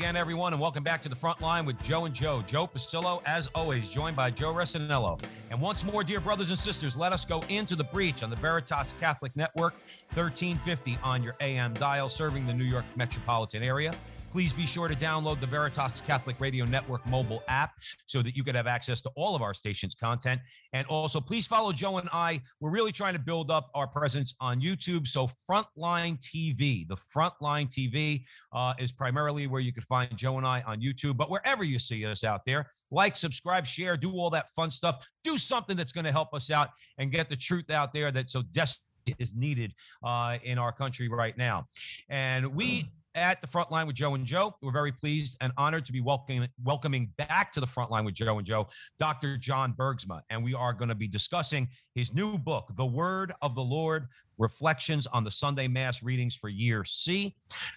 Again, everyone, and welcome back to the front line with Joe and Joe. Joe Pasillo, as always, joined by Joe Resinello. And once more, dear brothers and sisters, let us go into the breach on the Veritas Catholic Network, 1350 on your AM dial, serving the New York metropolitan area. Please be sure to download the Veritas Catholic Radio Network mobile app so that you can have access to all of our station's content. And also, please follow Joe and I. We're really trying to build up our presence on YouTube. So, Frontline TV, the Frontline TV uh, is primarily where you can find Joe and I on YouTube. But wherever you see us out there, like, subscribe, share, do all that fun stuff. Do something that's going to help us out and get the truth out there that so desperately is needed uh, in our country right now. And we at the front line with Joe and Joe. We're very pleased and honored to be welcoming welcoming back to the front line with Joe and Joe, Dr. John Bergsma. And we are going to be discussing his new book, The Word of the Lord Reflections on the Sunday Mass Readings for Year C.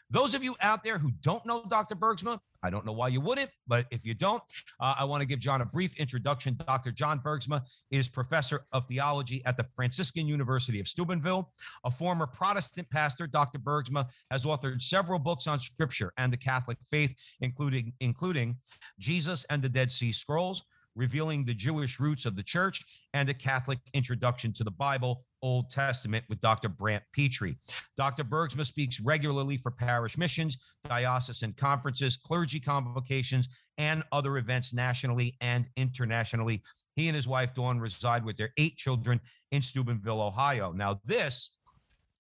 Those of you out there who don't know Dr. Bergsma, I don't know why you wouldn't, but if you don't, uh, I want to give John a brief introduction. Dr. John Bergsma is professor of theology at the Franciscan University of Steubenville. A former Protestant pastor, Dr. Bergsma has authored several books on scripture and the Catholic faith, including, including Jesus and the Dead Sea Scrolls, revealing the Jewish roots of the church, and a Catholic introduction to the Bible, Old Testament, with Dr. Brant Pitre. Dr. Bergsma speaks regularly for parish missions, diocesan conferences, clergy convocations, and other events nationally and internationally. He and his wife, Dawn, reside with their eight children in Steubenville, Ohio. Now, this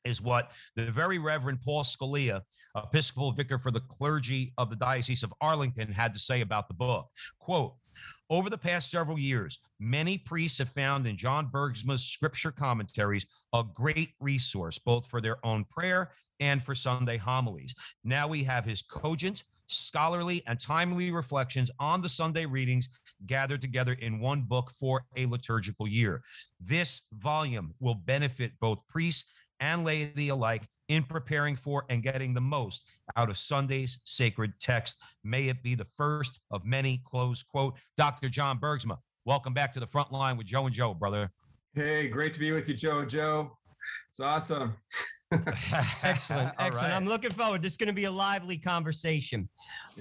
is what the very Reverend Paul Scalia, Episcopal Vicar for the clergy of the Diocese of Arlington, had to say about the book. Quote, over the past several years, many priests have found in John Bergsma's scripture commentaries a great resource, both for their own prayer and for Sunday homilies. Now we have his cogent, scholarly, and timely reflections on the Sunday readings gathered together in one book for a liturgical year. This volume will benefit both priests and laity alike in preparing for and getting the most out of Sunday's sacred text. May it be the first of many, close quote. Dr. John Bergsma, welcome back to the front line with Joe and Joe, brother. Hey, great to be with you, Joe. Joe, it's awesome. excellent, excellent. Right. I'm looking forward. This is going to be a lively conversation.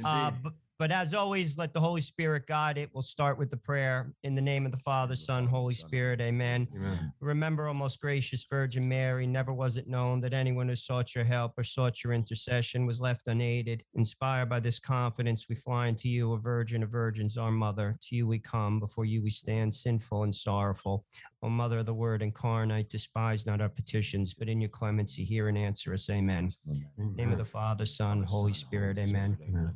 Uh, but, but as always, let the Holy Spirit guide it. We'll start with the prayer in the name of the Father, Son, Holy Spirit. Amen. Amen. Remember, O most gracious Virgin Mary, never was it known that anyone who sought your help or sought your intercession was left unaided. Inspired by this confidence, we fly unto you, a virgin of virgins, our mother. To you we come, before you we stand, sinful and sorrowful. O Mother of the Word incarnate, despise not our petitions, but in your clemency hear and answer us. Amen. Amen. name of the Father, Son, Holy Spirit. Amen. Amen.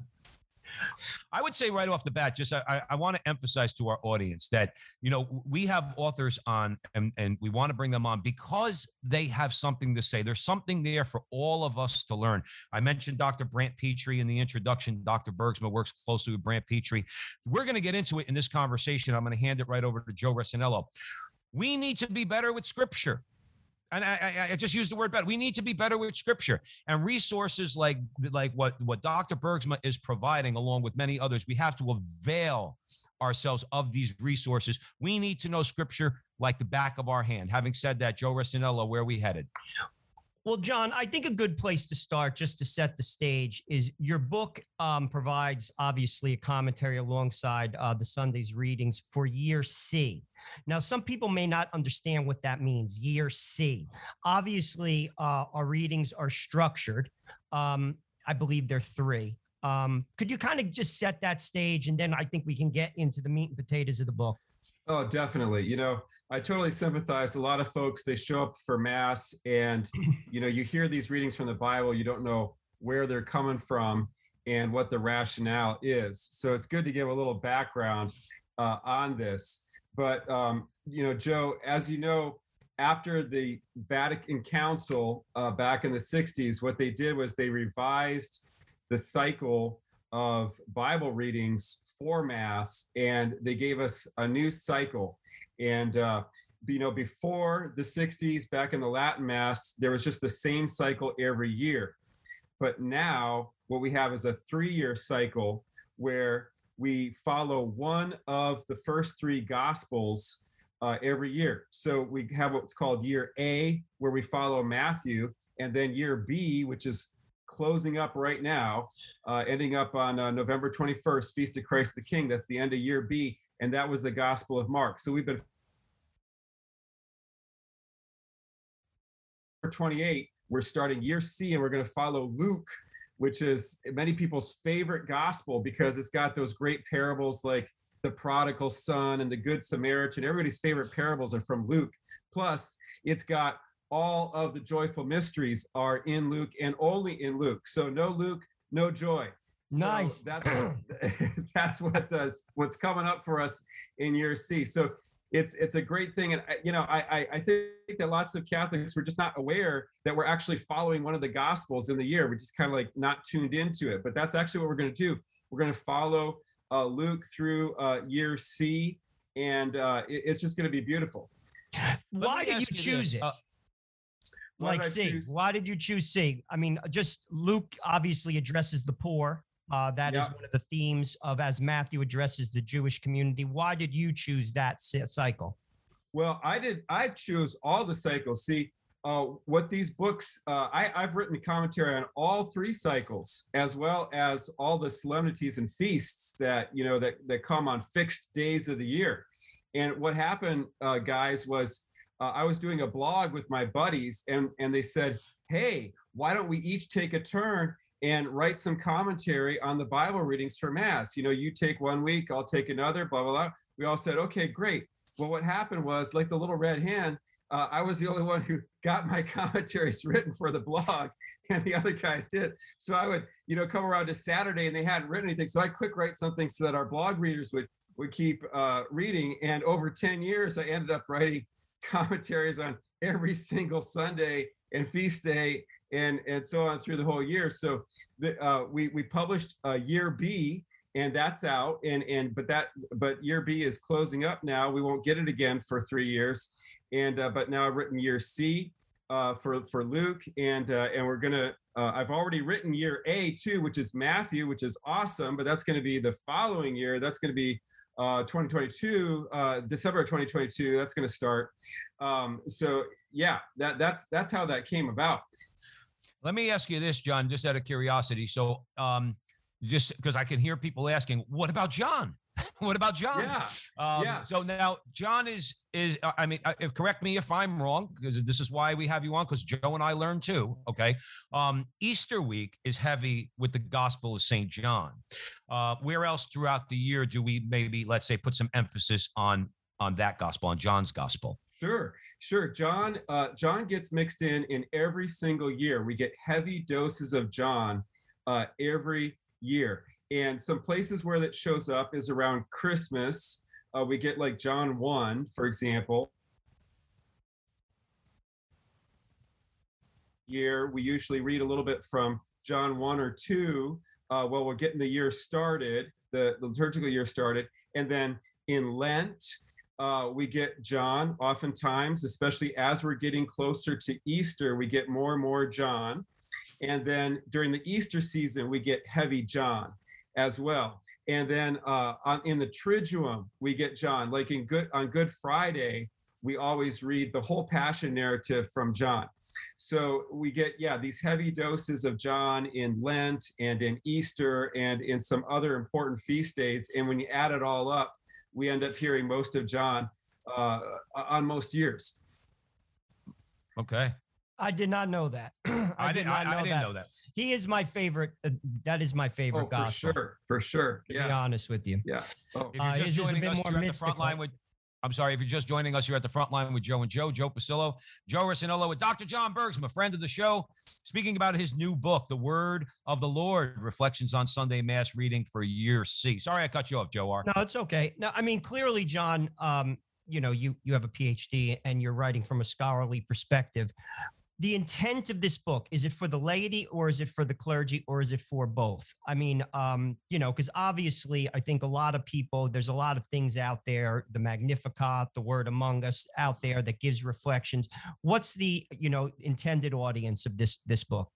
I would say right off the bat, just I, I want to emphasize to our audience that you know we have authors on, and, and we want to bring them on because they have something to say. There's something there for all of us to learn. I mentioned Dr. Brant Pitre in the introduction. Dr. Bergsma works closely with Brant Pitre. We're going to get into it in this conversation. I'm going to hand it right over to Joe Resinello. We need to be better with Scripture and I, I, just use the word better. We need to be better with scripture and resources like like what what Dr. Bergsma is providing, along with many others. We have to avail ourselves of these resources. We need to know scripture like the back of our hand. Having said that, Joe Resinello, where we headed? Well, John, I think a good place to start, just to set the stage, is your book um, provides obviously a commentary alongside uh, the Sunday's readings for year C. Now, some people may not understand what that means, year C. Obviously, uh, our readings are structured. Um, I believe they're three. Um, could you kind of just set that stage and then I think we can get into the meat and potatoes of the book? Oh, definitely. You know, I totally sympathize. A lot of folks, they show up for mass and, you know, you hear these readings from the Bible, you don't know where they're coming from and what the rationale is. So it's good to give a little background uh, on this. But, um, you know, Joe, as you know, after the Vatican Council uh, back in the 60s, what they did was they revised the cycle of Bible readings for Mass, and they gave us a new cycle. And uh, you know, before the 60s, back in the Latin Mass, there was just the same cycle every year. But now, what we have is a three-year cycle where we follow one of the first three Gospels uh, every year. So we have what's called year A, where we follow Matthew, and then year B, which is closing up right now, uh, ending up on uh, November 21st, Feast of Christ the King. That's the end of year B, and that was the Gospel of Mark. So we've been for 28. We're starting year C, and we're going to follow Luke, which is many people's favorite gospel because it's got those great parables like the prodigal son and the good Samaritan. Everybody's favorite parables are from Luke. Plus, it's got all of the joyful mysteries are in Luke and only in Luke. So no Luke, no joy. So nice. That's that's what does what's coming up for us in year C. So it's it's a great thing, and you know I I think that lots of Catholics were just not aware that we're actually following one of the Gospels in the year. We're just kind of like not tuned into it, but that's actually what we're going to do. We're going to follow uh, Luke through uh, year C, and uh, it, it's just going to be beautiful. Why did you choose it? Uh, like C. Choose? Why did you choose C? I mean, just Luke obviously addresses the poor. Uh, that is one of the themes of as Matthew addresses the Jewish community. Why did you choose that cycle? Well, I did. I choose all the cycles. See, uh, what these books, uh, I, I've written commentary on all three cycles, as well as all the solemnities and feasts that you know that that come on fixed days of the year. And what happened, uh, guys, was uh, I was doing a blog with my buddies, and and they said, "Hey, why don't we each take a turn and write some commentary on the Bible readings for Mass? You know, you take one week, I'll take another, blah blah blah." We all said, "Okay, great." Well, what happened was, like the little red hand, uh, I was the only one who got my commentaries written for the blog, and the other guys did. So I would, you know, come around to Saturday and they hadn't written anything. So I quick write something so that our blog readers would would keep uh, reading. And over 10 years, I ended up writing commentaries on every single Sunday and feast day and and so on through the whole year. So the, uh, we we published uh, year B and that's out and and but that but year b is closing up now. We won't get it again for three years. And uh, but now i've written year c uh, for for luke and uh, and we're gonna uh, i've already written year a too which is matthew which is awesome but that's going to be the following year. That's going to be uh, 2022 uh, december 2022 that's going to start. Um, so yeah that that's that's how that came about let me ask you this john just out of curiosity so um, just because I can hear people asking, what about John? what about John? Yeah. Um, yeah. So now John is is uh, I mean, uh, correct me if I'm wrong because this is why we have you on because Joe and I learned too. Okay. Um, Easter week is heavy with the Gospel of Saint John. Uh, where else throughout the year do we maybe let's say put some emphasis on on that gospel on John's gospel? Sure. Sure, John. Uh, John gets mixed in in every single year. We get heavy doses of John uh, every year. And some places where that shows up is around Christmas. Uh, we get like John 1, for example. Year, we usually read a little bit from John 1 or 2 uh, while we're getting the year started, the, the liturgical year started. And then in Lent, uh, we get John oftentimes, especially as we're getting closer to Easter, we get more and more John. And then during the Easter season, we get heavy John as well. And then uh, on, in the Triduum, we get John. Like in good on Good Friday, we always read the whole Passion narrative from John. So we get yeah these heavy doses of John in Lent and in Easter and in some other important feast days. And when you add it all up, we end up hearing most of John uh, on most years. Okay. I did not know that. I, I, did not I, know, I didn't that. know that. He is my favorite. Uh, that is my favorite oh, gospel. For sure, for sure. To be honest with you. Yeah. Oh. If you're uh, just uh, joining us, you're at the front line with. I'm sorry if you're just joining us. You're at the front line with Joe and Joe, Joe Pasillo, Joe Rossinello with Dr. John Bergsma, a friend of the show, speaking about his new book, The Word of the Lord: Reflections on Sunday Mass Reading for Year C. Sorry, I cut you off, Joe R. No, it's okay. No, I mean clearly, John. Um, you know you you have a phd and you're writing from a scholarly perspective the intent of this book is it for the laity or is it for the clergy or is it for both? I mean um you know because obviously i think a lot of people there's a lot of things out there the magnificat the word among us out there that gives reflections. What's the you know intended audience of this this book?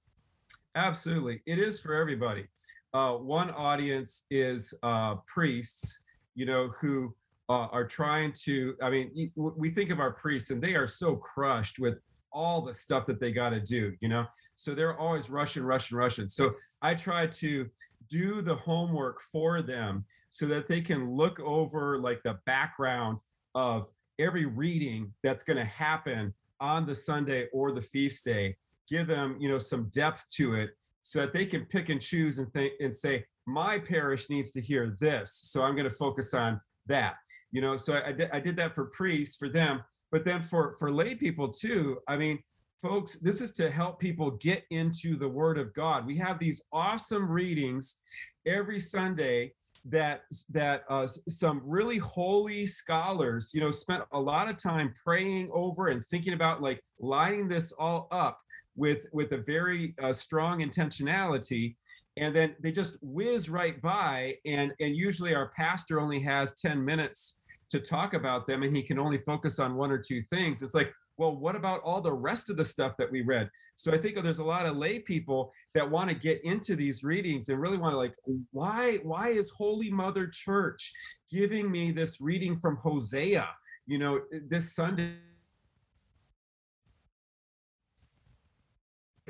Absolutely. It is for everybody. Uh, one audience is uh, priests you know who uh, are trying to i mean we think of our priests and they are so crushed with all the stuff that they got to do, you know? So they're always rushing, rushing, rushing. So I try to do the homework for them so that they can look over like the background of every reading that's going to happen on the Sunday or the feast day, give them, you know, some depth to it so that they can pick and choose and think and say, my parish needs to hear this. So I'm going to focus on that. You know, so I, I did that for priests, for them but then for for lay people too i mean folks this is to help people get into the word of god. We have these awesome readings every sunday that that uh, some really holy scholars you know spent a lot of time praying over and thinking about like lining this all up with with a very uh, strong intentionality. And then they just whiz right by and and usually our pastor only has 10 minutes to talk about them and he can only focus on one or two things. It's like well what about all the rest of the stuff that we read? So i think there's a lot of lay people that want to get into these readings and really want to like why why is holy mother church giving me this reading from hosea you know this sunday?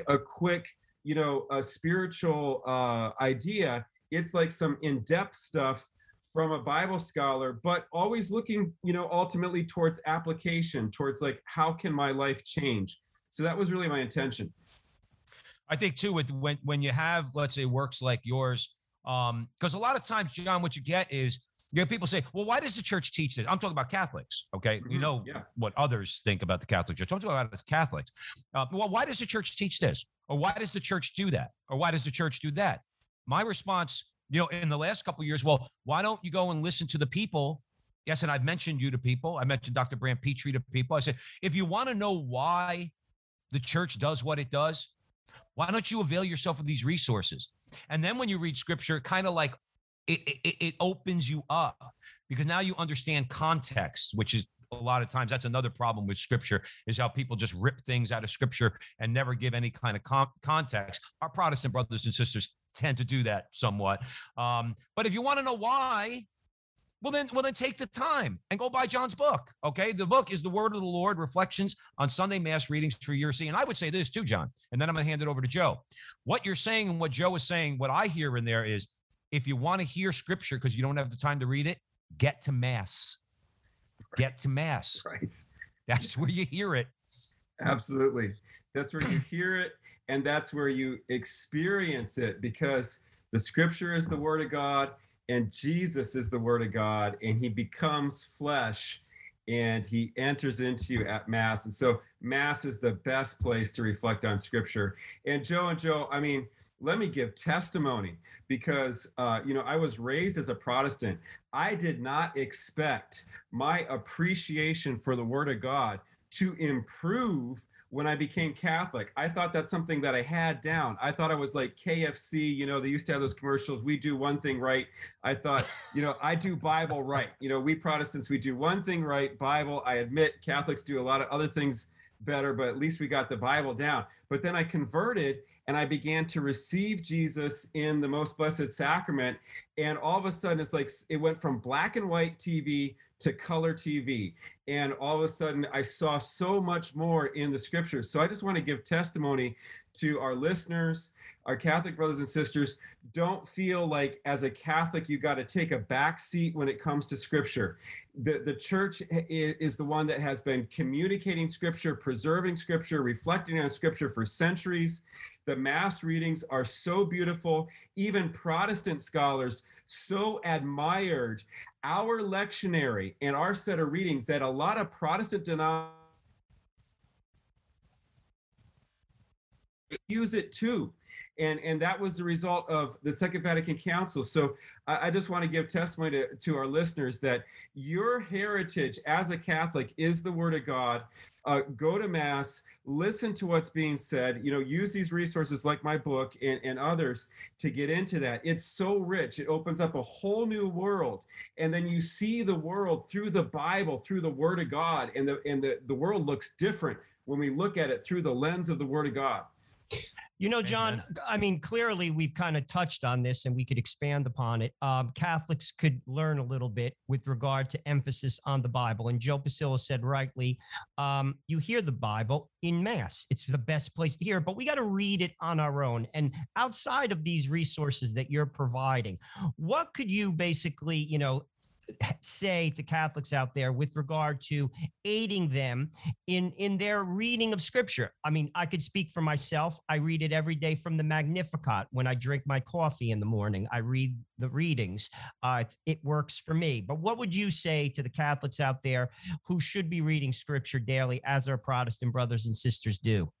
A quick you know a spiritual uh idea. It's like some in-depth stuff from a Bible scholar, but always looking, you know, ultimately towards application, towards like, how can my life change? So that was really my intention. I think too, with when when you have, let's say, works like yours, um, because a lot of times, John, what you get is you know, people say, well, why does the church teach this? I'm talking about Catholics. Okay. Mm-hmm. You know yeah. what others think about the Catholic Church. I'm talking about as Catholics. Uh, well, why does the church teach this? Or why does the church do that? Or why does the church do that? My response you know, in the last couple years, well, why don't you go and listen to the people? Yes, and I've mentioned you to people. I mentioned Dr. Brant Pitre to people. I said, if you want to know why the church does what it does, why don't you avail yourself of these resources? And then when you read scripture, kind of like it, it, it opens you up because now you understand context, which is a lot of times that's another problem with scripture is how people just rip things out of scripture and never give any kind of con- context our protestant brothers and sisters tend to do that somewhat. Um, but if you want to know why, well then, well then take the time and go buy John's book. Okay, the book is the Word of the Lord: Reflections on Sunday Mass Readings for Year C. And I would say this too, John, and then I'm going to hand it over to Joe. What you're saying and what Joe is saying, what I hear in there is, if you want to hear Scripture because you don't have the time to read it, get to Mass. Right. Get to Mass. Right. That's where you hear it. Absolutely. That's where you hear it and that's where you experience it because the scripture is the word of God and Jesus is the word of God and he becomes flesh and he enters into you at mass. And so mass is the best place to reflect on scripture. And joe and joe i mean let me give testimony because uh, you know i was raised as a protestant. I did not expect my appreciation for the word of god to improve when I became Catholic. I thought that's something that I had down. I thought I was like KFC, you know, they used to have those commercials. We do one thing right. I thought, you know, I do Bible right. You know, we Protestants, we do one thing right, Bible. I admit Catholics do a lot of other things better, but at least we got the Bible down. But then I converted and I began to receive Jesus in the most blessed sacrament. And all of a sudden, it's like it went from black and white TV to color TV. And all of a sudden, I saw so much more in the scriptures. So I just want to give testimony to our listeners, our Catholic brothers and sisters. Don't feel like, as a Catholic, you got to take a back seat when it comes to scripture. The, the church is, is the one that has been communicating scripture, preserving scripture, reflecting on scripture for centuries. The mass readings are so beautiful. Even Protestant scholars so admired our lectionary and our set of readings that a lot of Protestant denominations use it too. And and that was the result of the second vatican council. So i, I just want to give testimony to, to our listeners that your heritage as a catholic is the word of god uh, go to mass listen to what's being said you know use these resources like my book and, and others to get into that. It's so rich. It opens up a whole new world. And then you see the world through the bible through the word of god and the and the, the world looks different when we look at it through the lens of the word of god you know, John, Amen. I mean, clearly we've kind of touched on this and we could expand upon it. Um, Catholics could learn a little bit with regard to emphasis on the Bible. And Joe Pasillo said rightly, um, you hear the Bible in Mass. It's the best place to hear it, but we got to read it on our own. And outside of these resources that you're providing, what could you basically, you know, say to Catholics out there with regard to aiding them in in their reading of Scripture? I mean, I could speak for myself. I read it every day from the Magnificat when I drink my coffee in the morning. I read the readings. Uh, it, it works for me. But what would you say to the Catholics out there who should be reading Scripture daily, as our Protestant brothers and sisters do?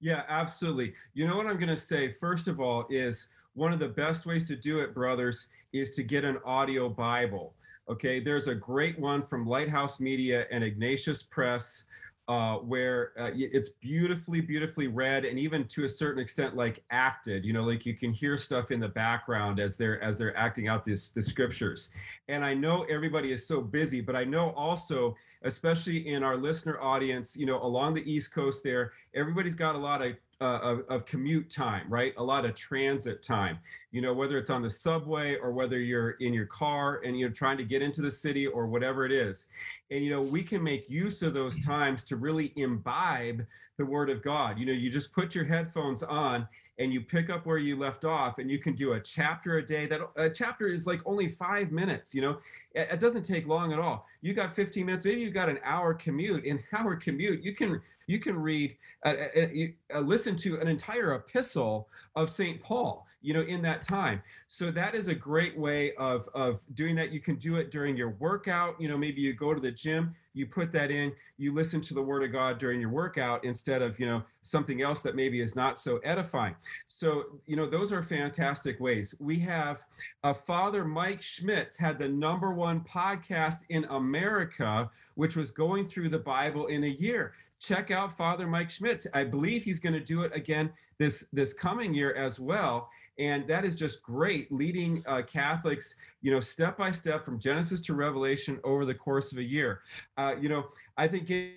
Yeah, absolutely. You know what I'm going to say first of all is one of the best ways to do it, brothers, is to get an audio Bible. Okay, there's a great one from Lighthouse Media and Ignatius Press. Uh, where uh, it's beautifully, beautifully read, and even to a certain extent, like acted. You know, like you can hear stuff in the background as they're as they're acting out these the scriptures. And I know everybody is so busy, but I know also, especially in our listener audience, you know, along the East Coast, there, everybody's got a lot of uh, of, of, commute time, right? A lot of transit time. You know, whether it's on the subway or whether you're in your car and you're trying to get into the city or whatever it is. And, you know, we can make use of those times to really imbibe the word of God. You know, you just put your headphones on and you pick up where you left off and you can do a chapter a day that a chapter is like only five minutes you know? It, it doesn't take long at all. You got 15 minutes maybe you got an hour commute. In hour commute you can you can read uh, uh, uh, listen to an entire epistle of st paul you know in that time. So that is a great way of of doing that. You can do it during your workout. You know maybe you go to the gym you put that in you listen to the word of god during your workout instead of you know something else that maybe is not so edifying. So you know those are fantastic ways. We have uh, father mike schmitz had the number one podcast in america which was going through the bible in a year. Check out father mike schmitz. I believe he's going to do it again this this coming year as well and that is just great leading uh, catholics you know step by step from genesis to revelation over the course of a year. Uh, you know i think it,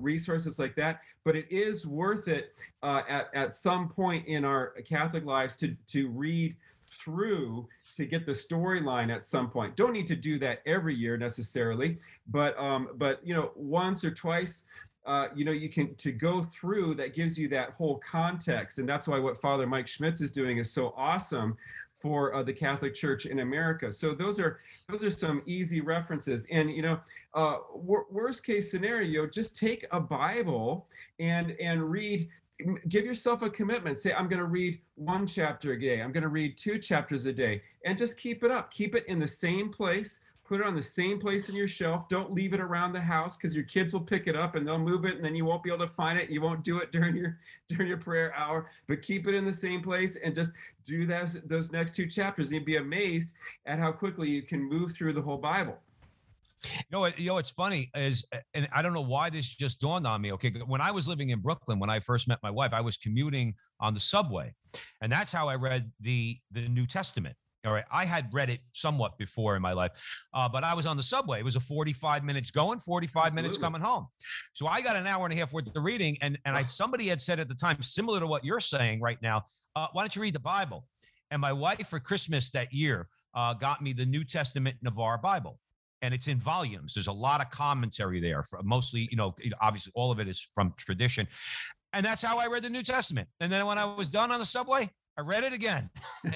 resources like that but it is worth it uh, at, at some point in our catholic lives to to read through to get the storyline at some point. Don't need to do that every year necessarily but um but you know once or twice uh, you know, you can to go through that gives you that whole context, and that's why what Father Mike Schmitz is doing is so awesome for uh, the Catholic Church in America. So those are those are some easy references. And you know, uh, wor- worst case scenario, just take a Bible and and read. Give yourself a commitment. Say, I'm going to read one chapter a day. I'm going to read two chapters a day, and just keep it up. Keep it in the same place put it on the same place in your shelf. Don't leave it around the house because your kids will pick it up and they'll move it and then you won't be able to find it. You won't do it during your during your prayer hour, but keep it in the same place and just do that those next two chapters. You'd be amazed at how quickly you can move through the whole Bible. You know, you know, what's funny is, and I don't know why this just dawned on me. Okay, when I was living in Brooklyn, when I first met my wife, I was commuting on the subway, and that's how I read the the New Testament. All right. I had read it somewhat before in my life, uh, but I was on the subway. It was a 45 minutes going, 45 Absolutely. minutes coming home. So I got an hour and a half worth of reading. And, and I, somebody had said at the time, similar to what you're saying right now, uh, why don't you read the Bible? And my wife for Christmas that year uh, got me the New Testament Navarre Bible. And it's in volumes. There's a lot of commentary there, for mostly, you know, obviously all of it is from tradition. And that's how I read the New Testament. And then when I was done on the subway, I read it again.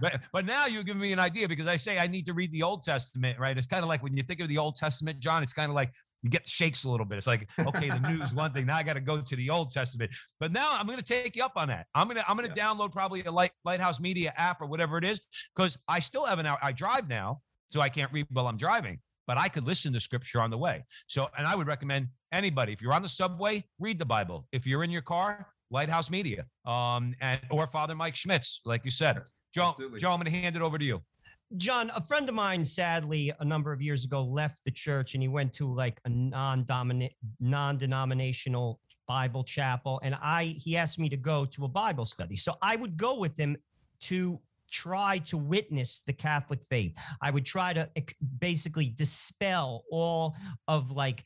but, but now you're giving me an idea because I say I need to read the Old Testament, right? It's kind of like when you think of the Old Testament, John, it's kind of like you get the shakes a little bit. It's like, okay, the news one thing. Now I got to go to the Old Testament. But now I'm going to take you up on that. I'm going to I'm going to yeah. download probably a Light, Lighthouse Media app or whatever it is because I still have an hour. I drive now, so I can't read while I'm driving. but I could listen to scripture on the way. So, and I would recommend anybody, if you're on the subway, read the Bible. If you're in your car, Lighthouse Media, um, and or Father Mike Schmitz, like you said. Joe, Absolutely. Joe, I'm going to hand it over to you. John, a friend of mine, sadly, a number of years ago, left the church and he went to like a non-dominant, non-denominational Bible chapel, and I he asked me to go to a Bible study. So I would go with him to try to witness the Catholic faith. I would try to basically dispel all of like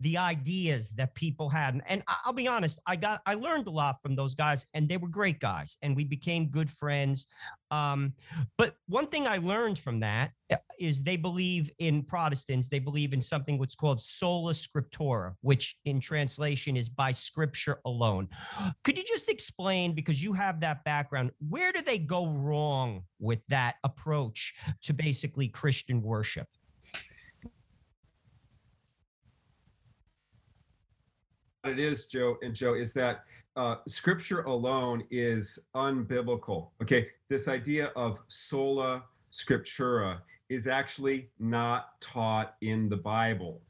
the ideas that people had. And I'll be honest, I got I learned a lot from those guys, and they were great guys, and we became good friends. Um, but one thing I learned from that uh, they believe in Protestants, they believe in something what's called sola scriptura, which in translation is by scripture alone. Could you just explain, because you have that background, where do they go wrong with that approach to basically Christian worship? It is, Joe, and Joe, is that uh, scripture alone is unbiblical. Okay, this idea of sola scriptura is actually not taught in the Bible.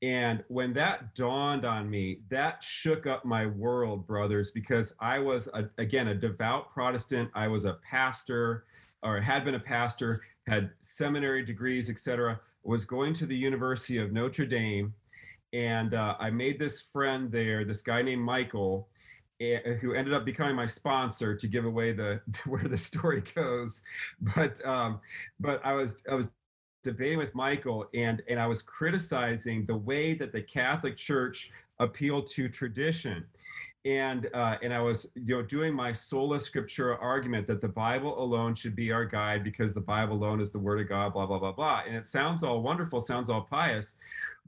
And when that dawned on me, that shook up my world, brothers, because I was, a, again, a devout Protestant. I was a pastor or had been a pastor, had seminary degrees, etc. Was going to the University of Notre Dame. And uh, I made this friend there, this guy named Michael, who ended up becoming my sponsor to give away the where the story goes but um but i was i was debating with michael and and i was criticizing the way that the catholic church appealed to tradition and uh, and I was you know doing my sola scriptura argument that the Bible alone should be our guide because the Bible alone is the Word of God, blah blah blah blah. And it sounds all wonderful, sounds all pious,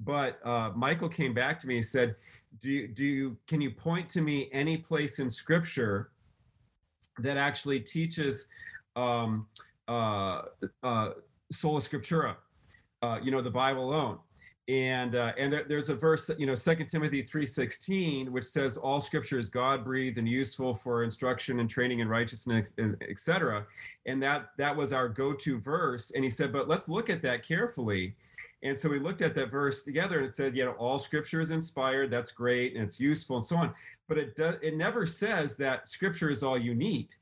but uh, Michael came back to me and said, do you, do you can you point to me any place in scripture that actually teaches um, uh, uh, sola scriptura uh, you know the bible alone? And uh, and there, there's a verse you know Second timothy 3.16 which says all scripture is god breathed and useful for instruction and training in righteousness etc and that that was our go-to verse. And he said but let's look at that carefully and so we looked at that verse together and said, you know, all scripture is inspired. That's great. And it's useful and so on. But it does, it never says that scripture is all you need.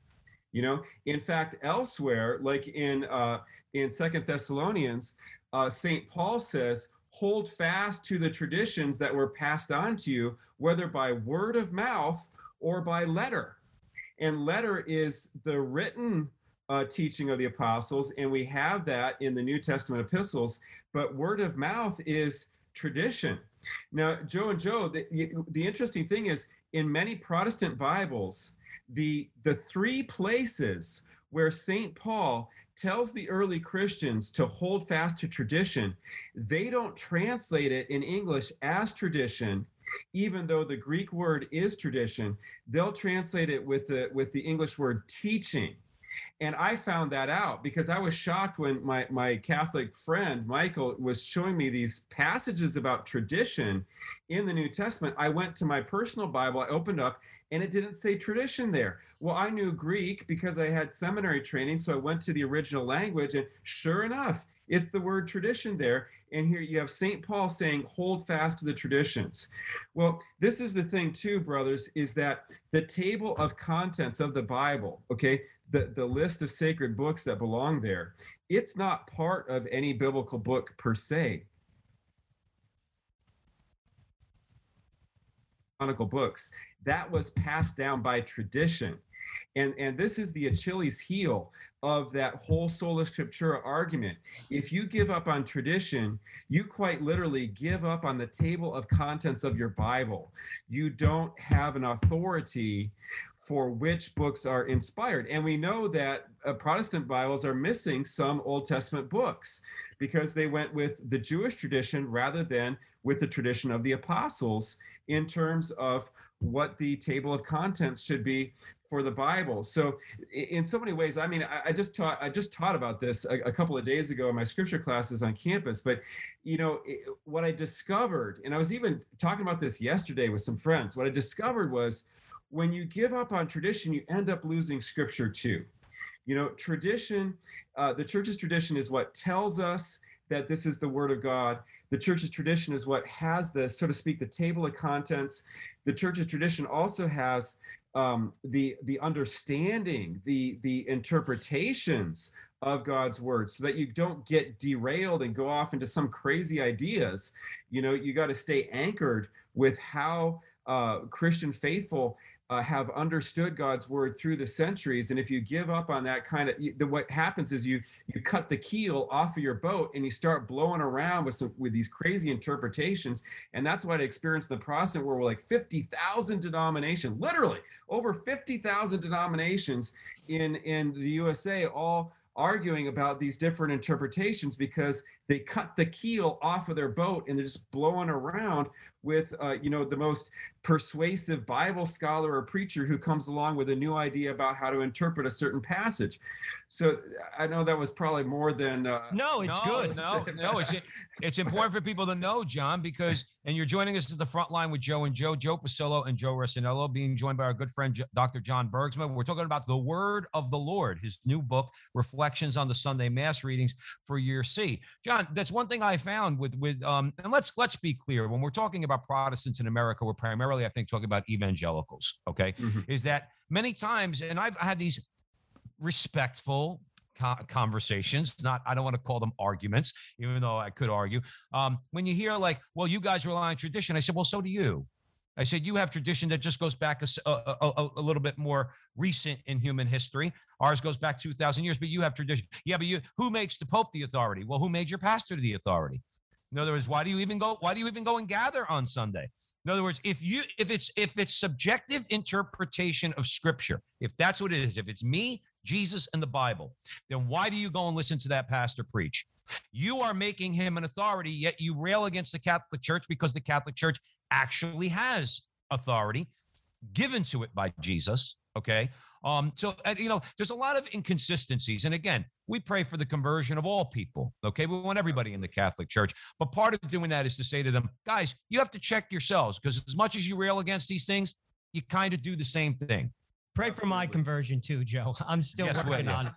You know, in fact, elsewhere, like in, uh, in second Thessalonians, uh, St. Paul says, hold fast to the traditions that were passed on to you, whether by word of mouth or by letter. And letter is the written uh, teaching of the apostles, and we have that in the New Testament epistles. But word of mouth is tradition. Now, Joe and Joe, the, the interesting thing is in many Protestant Bibles, the the three places where St. Paul tells the early Christians to hold fast to tradition, they don't translate it in English as tradition, even though the Greek word is tradition. They'll translate it with the with the English word teaching. And I found that out because I was shocked when my, my Catholic friend, Michael, was showing me these passages about tradition in the New Testament. I went to my personal Bible, I opened up, and it didn't say tradition there. Well, I knew Greek because I had seminary training, so I went to the original language, and sure enough, it's the word tradition there. And here you have St. Paul saying, hold fast to the traditions. Well, this is the thing, too, brothers, is that the table of contents of the Bible, okay, the, the list of sacred books that belong there, it's not part of any biblical book per se. Canonical books that was passed down by tradition. And, and this is the Achilles heel of that whole sola scriptura argument. If you give up on tradition, you quite literally give up on the table of contents of your Bible. You don't have an authority for which books are inspired. And we know that uh, Protestant Bibles are missing some Old Testament books because they went with the Jewish tradition rather than with the tradition of the apostles in terms of what the table of contents should be for the Bible. So, in so many ways, I mean, I, just taught I just taught about this a, a, couple of days ago in my scripture classes on campus. But you know, it, what I discovered, and I was even talking about this yesterday with some friends. What I discovered was when you give up on tradition, you end up losing scripture too. You know, tradition, uh, the church's tradition is what tells us that this is the word of God. The church's tradition is what has the, so to speak, the table of contents. The church's tradition also has um, the the understanding, the the interpretations of God's word, so that you don't get derailed and go off into some crazy ideas. You know, you got to stay anchored with how uh, Christian faithful uh, have understood God's word through the centuries. And if you give up on that kind of, the, what happens is you you cut the keel off of your boat and you start blowing around with some with these crazy interpretations. And that's what I experienced in the process where we're like 50,000 denominations, literally over 50,000 denominations in in the USA, all arguing about these different interpretations because they cut the keel off of their boat and they're just blowing around with uh, you know the most persuasive bible scholar or preacher who comes along with a new idea about how to interpret a certain passage. So i know that was probably more than uh, no it's no, good. no no it's it's important for people to know john because and you're joining us at the front line with joe and joe. Joe pasillo and joe Resinello, being joined by our good friend dr john bergsma. We're talking about the word of the lord his new book reflections on the sunday mass readings for year c. John that's one thing i found with with um and let's let's be clear. When we're talking about protestants in america we're primarily i think talking about evangelicals okay? Mm-hmm. is that many times and i've had these respectful conversations not i don't want to call them arguments even though i could argue. Um, when you hear like well you guys rely on tradition i said well so do you I said, you have tradition that just goes back a, a, a, little bit more recent in human history. Ours goes back 2,000 years, but you have tradition. Yeah, but you, who makes the Pope the authority? Well, who made your pastor the authority? In other words, why do you even go? Why do you even go and gather on Sunday? In other words, if you if it's if it's subjective interpretation of scripture, if that's what it is, if it's me, Jesus, and the Bible, then why do you go and listen to that pastor preach? You are making him an authority, yet you rail against the Catholic Church because the Catholic Church actually has authority given to it by Jesus. Okay. Um, so, you know, there's a lot of inconsistencies. And again, we pray for the conversion of all people. Okay. We want everybody in the Catholic Church. But part of doing that is to say to them, guys, you have to check yourselves because as much as you rail against these things, you kind of do the same thing. Pray Absolutely. for my conversion too, Joe. I'm still yes, working on it.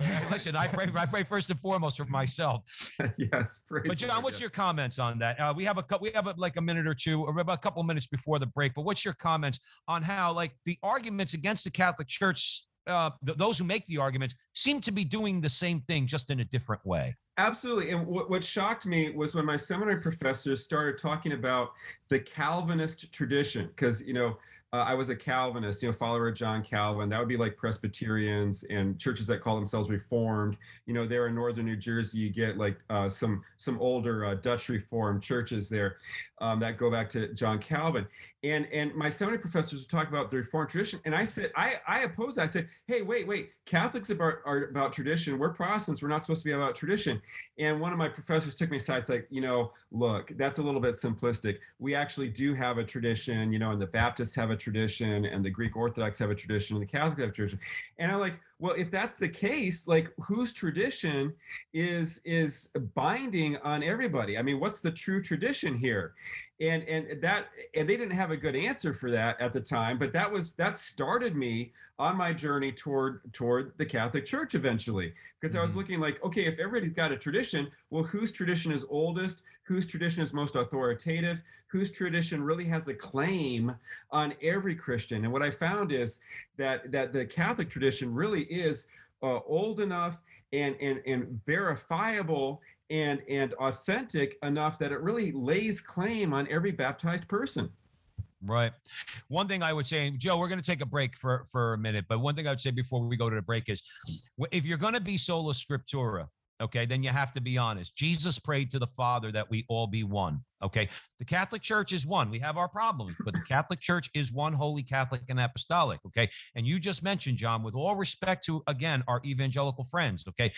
Listen, I pray. I pray first and foremost for myself. yes, but John, what's your comments on that? Uh, we have a we have a, like a minute or two, or about a couple minutes before the break. But what's your comments on how like the arguments against the Catholic Church? Uh, th- those who make the arguments seem to be doing the same thing, just in a different way. Absolutely. And what, what shocked me was when my seminary professors started talking about the Calvinist tradition, because you know uh, I was a Calvinist, you know, follower of John Calvin. That would be like Presbyterians and churches that call themselves Reformed. You know, there in northern New Jersey, you get like uh, some some older uh, Dutch Reformed churches there um, that go back to John Calvin. And and my seminary professors would talk about the Reformed tradition, and I said I I oppose. That. I said, hey, wait, wait, Catholics about, are about tradition. We're Protestants. We're not supposed to be about tradition. And one of my professors took me aside. It's like, you know, look, that's a little bit simplistic. We actually do have a tradition, you know, and the Baptists have a tradition, and the Greek Orthodox have a tradition, and the Catholics have a tradition. And I'm like, well, if that's the case, like whose tradition is is binding on everybody? I mean, what's the true tradition here? And and that and they didn't have a good answer for that at the time, but that was that started me on my journey toward toward the Catholic Church eventually. Because mm-hmm. I was mm-hmm. looking like, okay, if everybody's got a tradition, well, whose tradition is oldest? Whose tradition is most authoritative? Whose tradition really has a claim on every Christian? And what I found is that that the Catholic tradition really is uh, old enough and, and, and verifiable and, and authentic enough that it really lays claim on every baptized person. Right. One thing I would say, Joe, we're going to take a break for, for a minute, but one thing I would say before we go to the break is if you're going to be sola scriptura, okay, then you have to be honest. Jesus prayed to the Father that we all be one. Okay. The Catholic Church is one. We have our problems, but the Catholic Church is one holy Catholic and apostolic. Okay. And you just mentioned, John, with all respect to, again, our evangelical friends, okay,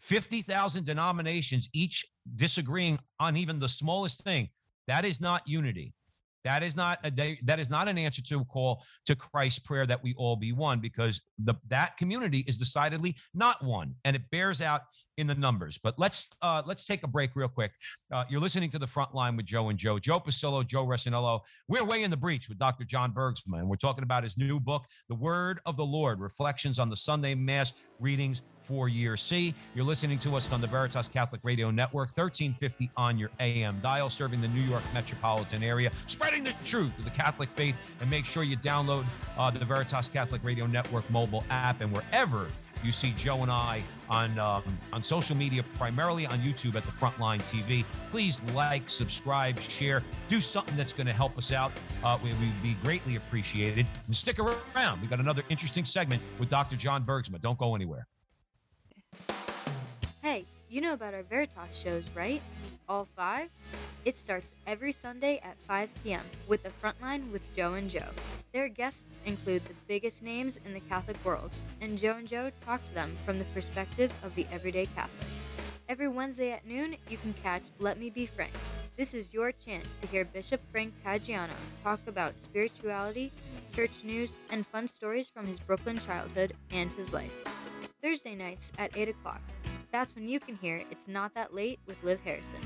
50,000 denominations, each disagreeing on even the smallest thing. That is not unity. That is not a that is not an answer to a call to Christ's prayer that we all be one, because the that community is decidedly not one, and it bears out in the numbers. But let's uh, let's take a break real quick. Uh, you're listening to the front line with Joe and Joe, Joe Pasillo, Joe Resinello. We're way in the breach with Dr. John Bergsma, and we're talking about his new book, The Word of the Lord: Reflections on the Sunday Mass Readings for Year C. You're listening to us on the Veritas Catholic Radio Network, 1350 on your AM dial, serving the New York metropolitan area, spreading the truth of the Catholic faith. And make sure you download uh, the Veritas Catholic Radio Network mobile app and wherever you see Joe and I on um, on social media, primarily on YouTube at the Frontline TV. Please like, subscribe, share, do something that's going to help us out. Uh, we, would be greatly appreciated. And stick around. We've got another interesting segment with Dr. John Bergsma. Don't go anywhere. You know about our Veritas shows, right? All five? It starts every Sunday at 5 p.m. with the Frontline with Joe and Joe. Their guests include the biggest names in the Catholic world, and Joe and Joe talk to them from the perspective of the everyday Catholic. Every Wednesday at noon, you can catch Let Me Be Frank. This is your chance to hear Bishop Frank Caggiano talk about spirituality, church news, and fun stories from his Brooklyn childhood and his life. Thursday nights at 8 o'clock. That's when you can hear It's Not That Late with Liv Harrison.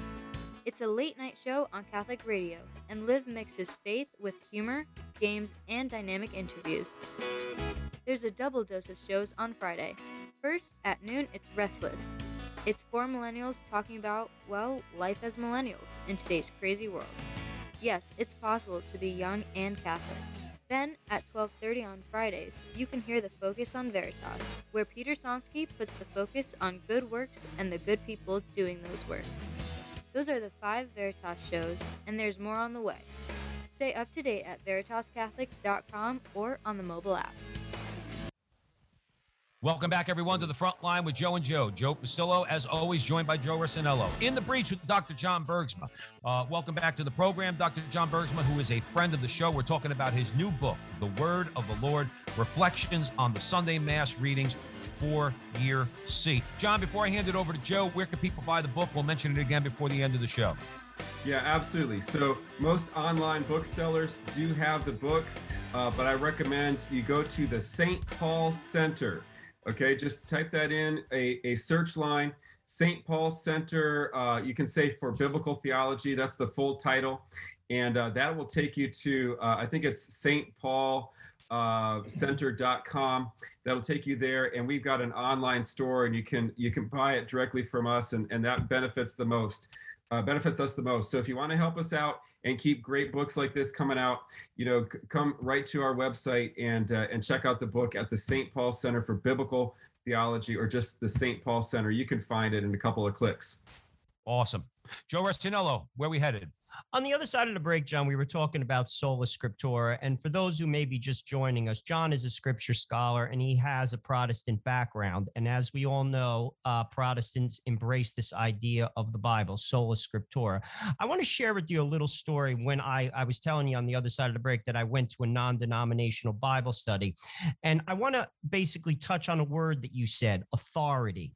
It's a late night show on Catholic radio, and Liv mixes faith with humor, games, and dynamic interviews. There's a double dose of shows on Friday. First, at noon, it's Restless. It's four millennials talking about, well, life as millennials in today's crazy world. Yes, it's possible to be young and Catholic. Then, at 12:30 on Fridays, you can hear the Focus on Veritas, where Peter Sonsky puts the focus on good works and the good people doing those works. Those are the five Veritas shows, and there's more on the way. Stay up to date at veritascatholic.com or on the mobile app. Welcome back, everyone, to the front line with Joe and Joe. Joe Pasillo, as always, joined by Joe Resinello. In the breach with Dr. John Bergsma. Uh, welcome back to the program, Dr. John Bergsma, who is a friend of the show. We're talking about his new book, The Word of the Lord Reflections on the Sunday Mass Readings for Year C. John, before I hand it over to Joe, where can people buy the book? We'll mention it again before the end of the show. Yeah, absolutely. So most online booksellers do have the book, uh, but I recommend you go to the St. Paul Center Okay, just type that in a, a search line. St. Paul Center, uh, you can say for biblical theology, that's the full title. And uh, that will take you to, uh, I think it's St. Paul uh, center.com that'll take you there and we've got an online store and you can you can buy it directly from us and, and that benefits the most uh, benefits us the most so if you want to help us out and keep great books like this coming out, you know, come right to our website and uh, and check out the book at the St. Paul Center for Biblical Theology or just the St. Paul Center. You can find it in a couple of clicks. Awesome. Joe Resinello, where we headed? On the other side of the break, John, we were talking about sola scriptura. And for those who may be just joining us, John is a scripture scholar and he has a Protestant background. And as we all know, uh, Protestants embrace this idea of the Bible, sola scriptura. I want to share with you a little story when I, I was telling you on the other side of the break that I went to a non denominational Bible study. And I want to basically touch on a word that you said authority.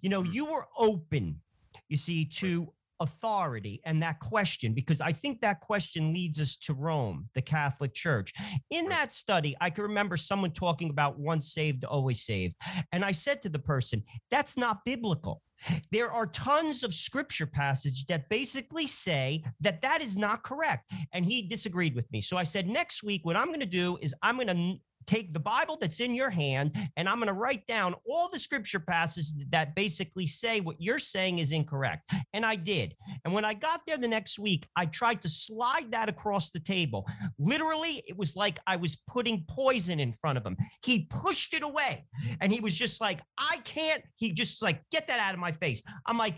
You know, you were open you see, to authority and that question because I think that question leads us to Rome, the Catholic Church. In that study, I can remember someone talking about once saved, always saved. And I said to the person, that's not biblical. There are tons of scripture passages that basically say that that is not correct. And he disagreed with me. So I said, next week, what I'm going to do is I'm going to take the Bible that's in your hand and I'm going to write down all the scripture passages that basically say what you're saying is incorrect. And I did. And when I got there the next week, I tried to slide that across the table. Literally, it was like I was putting poison in front of him. He pushed it away and he was just like, I can't. He just like, get that out of my face. I'm like,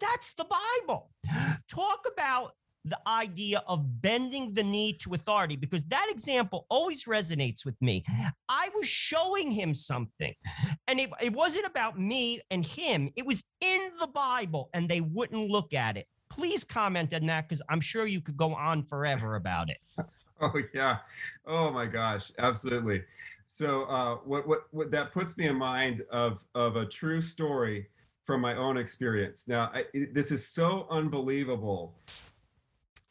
that's the Bible. Talk about the idea of bending the knee to authority because that example always resonates with me. I was showing him something, and it, it wasn't about me and him, it was in the Bible, and they wouldn't look at it. Please comment on that because I'm sure you could go on forever about it. Oh yeah, oh my gosh, absolutely. So uh, what, what what that puts me in mind of of a true story from my own experience. Now I, this is so unbelievable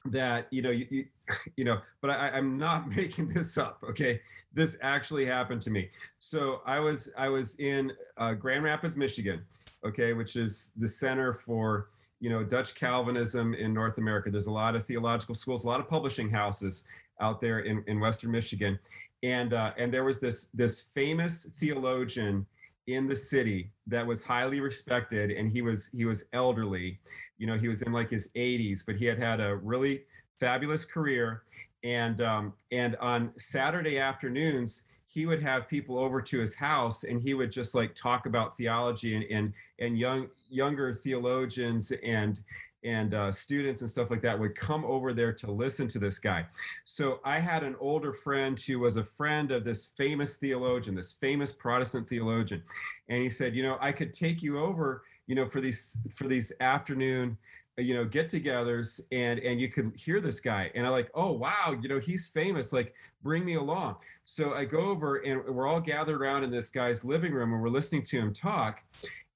that you know you, you, you know but I, i'm not making this up okay? This actually happened to me. So i was i was in uh, grand rapids michigan okay, which is the center for you know Dutch Calvinism in North America. There's a lot of theological schools, a lot of publishing houses out there in, in Western Michigan, and uh, and there was this this famous theologian in the city that was highly respected, and he was he was elderly, you know, he was in like his 80s, but he had had a really fabulous career, and um, and on Saturday afternoons he would have people over to his house and he would just like talk about theology and and, and young younger theologians and and uh, students and stuff like that would come over there to listen to this guy. So I had an older friend who was a friend of this famous theologian, this famous Protestant theologian, and he said, you know, I could take you over, you know, for these for these afternoon you know get-togethers and and you could hear this guy and i'm like oh wow you know he's famous like bring me along so i go over and we're all gathered around in this guy's living room and we're listening to him talk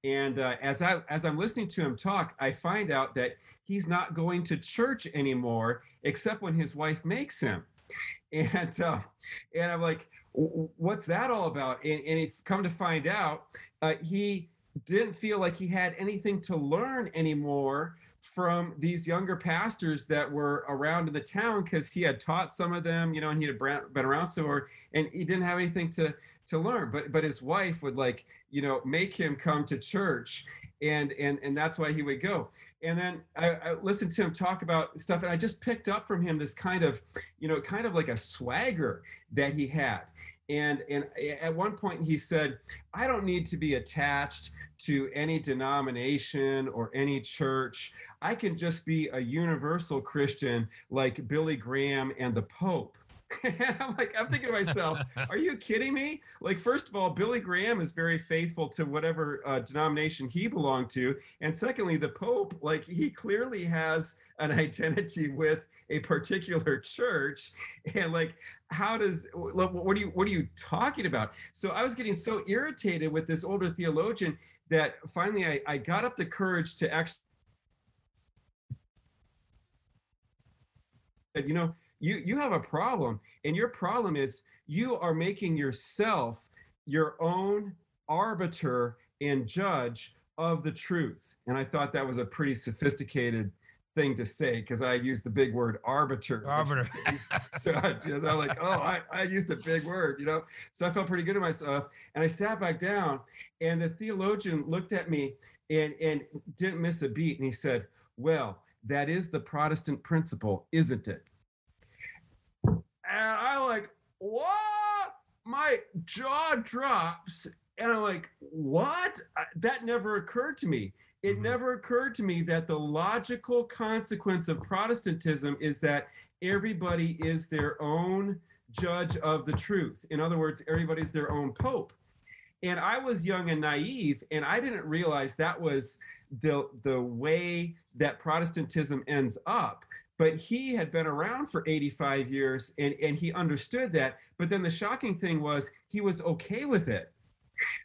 and uh, as i as i'm listening to him talk i find out that he's not going to church anymore except when his wife makes him. And uh, and i'm like what's that all about? And, and if come to find out uh, he didn't feel like he had anything to learn anymore from these younger pastors that were around in the town because he had taught some of them, you know, and he had been around so and he didn't have anything to to learn. But but his wife would like, you know, make him come to church, and and and that's why he would go. And then I, I listened to him talk about stuff, and I just picked up from him this kind of, you know, kind of like a swagger that he had. And and at one point he said, I don't need to be attached to any denomination or any church. I can just be a universal Christian like Billy Graham and the Pope. And I'm like, I'm thinking to myself, are you kidding me? Like, first of all, Billy Graham is very faithful to whatever uh, denomination he belonged to. And secondly, the Pope, like, he clearly has an identity with a particular church. And like, how does, what are you, what are you talking about? So I was getting so irritated with this older theologian that finally I, I got up the courage to actually said, you know you you have a problem and your problem is you are making yourself your own arbiter and judge of the truth. And i thought that was a pretty sophisticated thing to say because i used the big word arbiter. Arbiter. Judge. So i'm like oh I, I used a big word you know? So i felt pretty good at myself and i sat back down and the theologian looked at me and and didn't miss a beat and he said well that is the protestant principle isn't it I like, what? My jaw drops, and I'm like, what? That never occurred to me. It mm-hmm. never occurred to me that the logical consequence of Protestantism is that everybody is their own judge of the truth. In other words, everybody's their own pope. And I was young and naive, and I didn't realize that was the the way that Protestantism ends up but he had been around for 85 years and, and he understood that. But then the shocking thing was he was okay with it.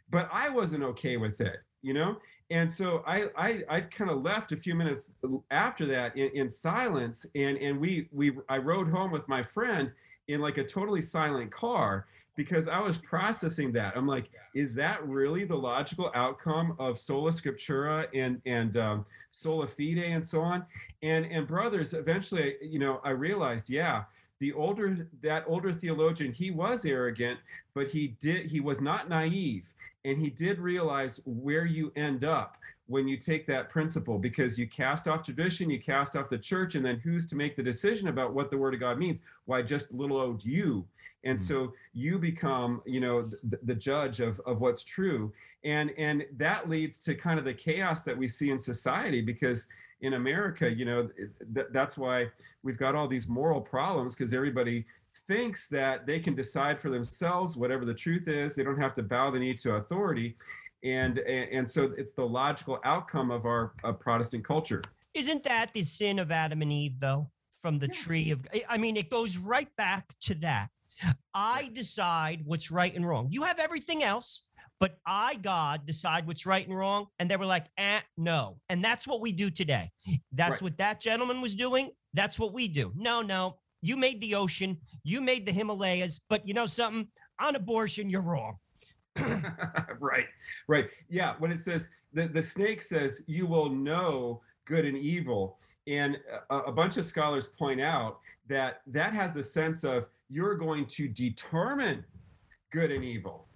But I wasn't okay with it, you know? And so I I, I kind of left a few minutes after that in, in silence and, and we we I rode home with my friend in like a totally silent car because I was processing that. I'm like, is that really the logical outcome of sola scriptura and and um, sola fide and so on? And and brothers, eventually, you know, I realized, yeah, the older that older theologian, he was arrogant, but he did he was not naive, and he did realize where you end up when you take that principle because you cast off tradition, you cast off the church, and then who's to make the decision about what the word of God means? Why, just little old you and mm-hmm. so you become you know the, the, judge of of what's true and and that leads to kind of the chaos that we see in society because in america you know th- that's why we've got all these moral problems because everybody thinks that they can decide for themselves whatever the truth is they don't have to bow the knee to authority and and, and so it's the logical outcome of our uh, protestant culture isn't that the sin of adam and eve though from the yes. tree of i mean it goes right back to that I decide what's right and wrong. You have everything else, but I, God, decide what's right and wrong. And they were like, eh, no. And that's what we do today. That's right. what that gentleman was doing. That's what we do. No, no. You made the ocean, you made the Himalayas, but you know something? On abortion, you're wrong. right, right. Yeah. When it says the, the snake says, You will know good and evil. And a, a bunch of scholars point out that that has the sense of you're going to determine good and evil.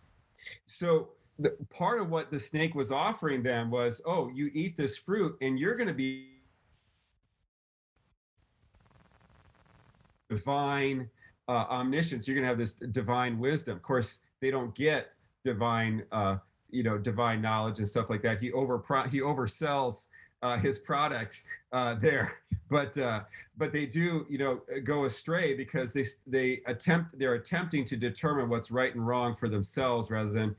So the, part of what the snake was offering them was, oh, you eat this fruit and you're going to be divine uh, omniscience. You're going to have this divine wisdom. Of course, they don't get divine, uh, you know, divine knowledge and stuff like that. He over he oversells uh, his product uh, there, but uh, but they do you know go astray because they they attempt they're attempting to determine what's right and wrong for themselves rather than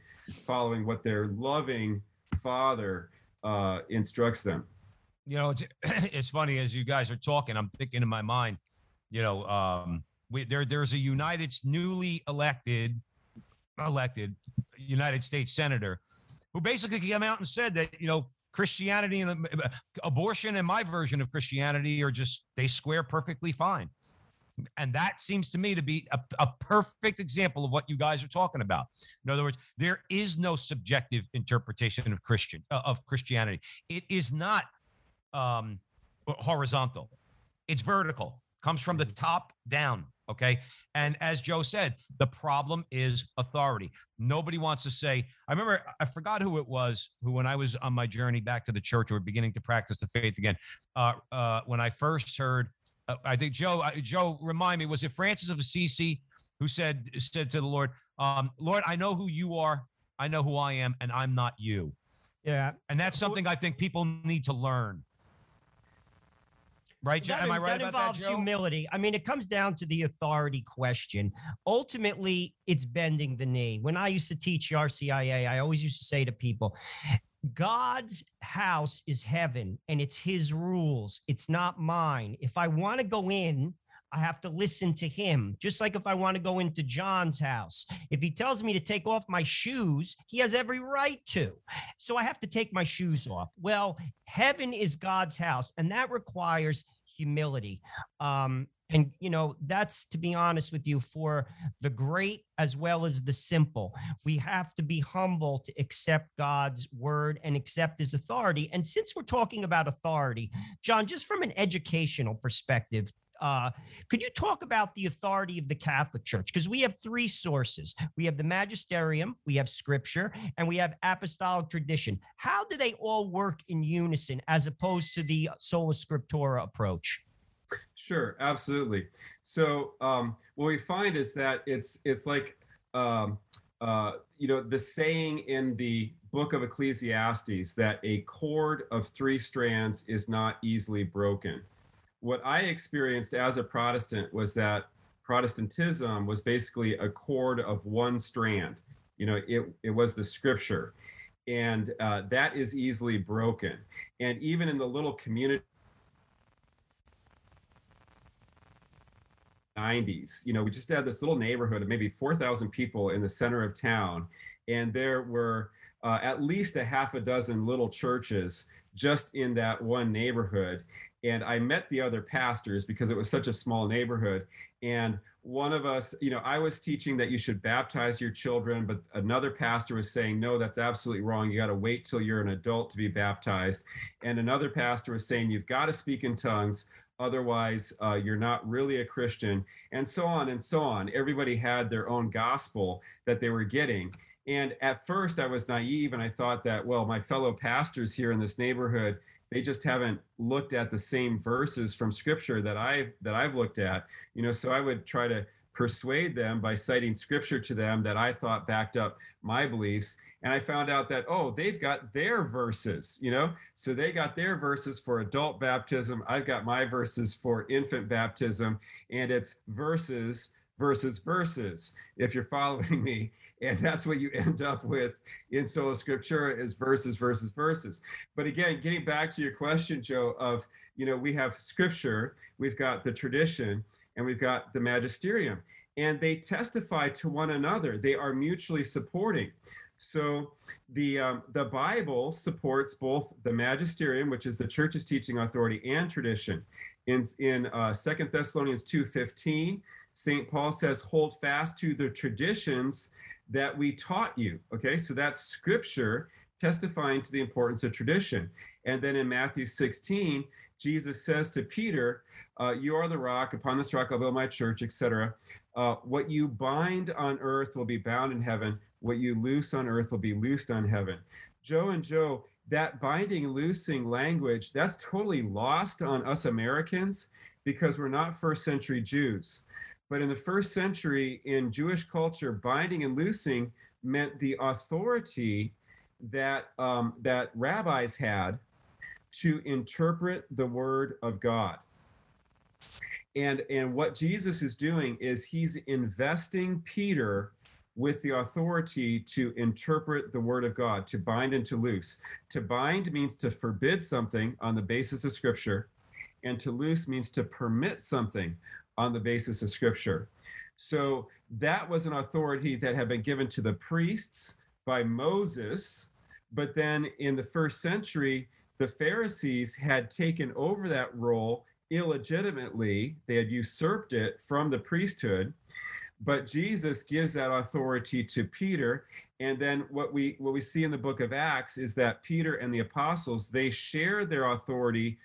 following what their loving Father uh, instructs them. You know, it's it's funny as you guys are talking. I'm thinking in my mind, you know, um, we, there there's a United newly elected elected United States senator who basically came out and said that you know Christianity and abortion and my version of Christianity are just they square perfectly fine. And that seems to me to be a, a, perfect example of what you guys are talking about. In other words, there is no subjective interpretation of Christian uh, of Christianity. It is not um, horizontal; it's vertical. Comes from the top down. Okay. And as Joe said, the problem is authority. Nobody wants to say, I remember, I forgot who it was who, when I was on my journey back to the church or beginning to practice the faith again, uh, uh, when I first heard, uh, I think Joe, uh, Joe, remind me, was it Francis of Assisi who said, said to the Lord, um, Lord, I know who you are. I know who I am, and I'm not you. Yeah. And that's something I think people need to learn. Right? That, Am I right that about involves that, humility. I mean, it comes down to the authority question. Ultimately, it's bending the knee. When I used to teach RCIA, I always used to say to people, God's house is heaven and it's his rules. It's not mine. If I want to go in, I have to listen to him. Just like if I want to go into John's house, if he tells me to take off my shoes, he has every right to. So I have to take my shoes off. Well, heaven is God's house, and that requires humility. Um, and, you know, that's to be honest with you, for the great as well as the simple. We have to be humble to accept God's word and accept his authority. And since we're talking about authority, John, just from an educational perspective, uh, could you talk about the authority of the Catholic Church? Because we have three sources we have the magisterium, we have scripture, and we have apostolic tradition. How do they all work in unison as opposed to the sola scriptura approach? Sure, absolutely. So um, what we find is that it's it's like um, uh, you know the saying in the book of Ecclesiastes that a cord of three strands is not easily broken what I experienced as a Protestant was that Protestantism was basically a cord of one strand. You know, it, it was the scripture. And uh, that is easily broken. And even in the little community, 90s, you know, we just had this little neighborhood of maybe 4,000 people in the center of town. And there were uh, at least a half a dozen little churches just in that one neighborhood and I met the other pastors because it was such a small neighborhood. And one of us, you know, I was teaching that you should baptize your children, but another pastor was saying, no, that's absolutely wrong. You got to wait till you're an adult to be baptized. And another pastor was saying, you've got to speak in tongues. Otherwise, uh, you're not really a Christian, and so on and so on. Everybody had their own gospel that they were getting. And at first, I was naive and I thought that, well, my fellow pastors here in this neighborhood, they just haven't looked at the same verses from scripture that I've that I've looked at. You know, so I would try to persuade them by citing scripture to them that I thought backed up my beliefs. And I found out that, oh, they've got their verses, you know? So they got their verses for adult baptism. I've got my verses for infant baptism. And it's verses versus verses, if you're following me and that's what you end up with in sola scriptura is verses verses verses. But again getting back to your question joe of you know we have scripture we've got the tradition and we've got the magisterium. And they testify to one another. They are mutually supporting. So the um, the bible supports both the magisterium which is the church's teaching authority and tradition. In in uh, second thessalonians 2.15 st paul says hold fast to the traditions that we taught you. Okay, so that's scripture testifying to the importance of tradition. And then in Matthew 16, Jesus says to Peter, uh, You are the rock, upon this rock I'll build my church, etc. Uh, what you bind on earth will be bound in heaven, what you loose on earth will be loosed on heaven. Joe and Joe, that binding, loosing language, that's totally lost on us Americans because we're not first century Jews. But in the first century, in Jewish culture, binding and loosing meant the authority that um, that rabbis had to interpret the word of God. And and what Jesus is doing is he's investing Peter with the authority to interpret the word of God, to bind and to loose. To bind means to forbid something on the basis of scripture, and to loose means to permit something on the basis of scripture. So that was an authority that had been given to the priests by Moses, but then in the first century, the Pharisees had taken over that role illegitimately. They had usurped it from the priesthood. But Jesus gives that authority to Peter. And then what we what we see in the book of Acts is that Peter and the apostles, they share their authority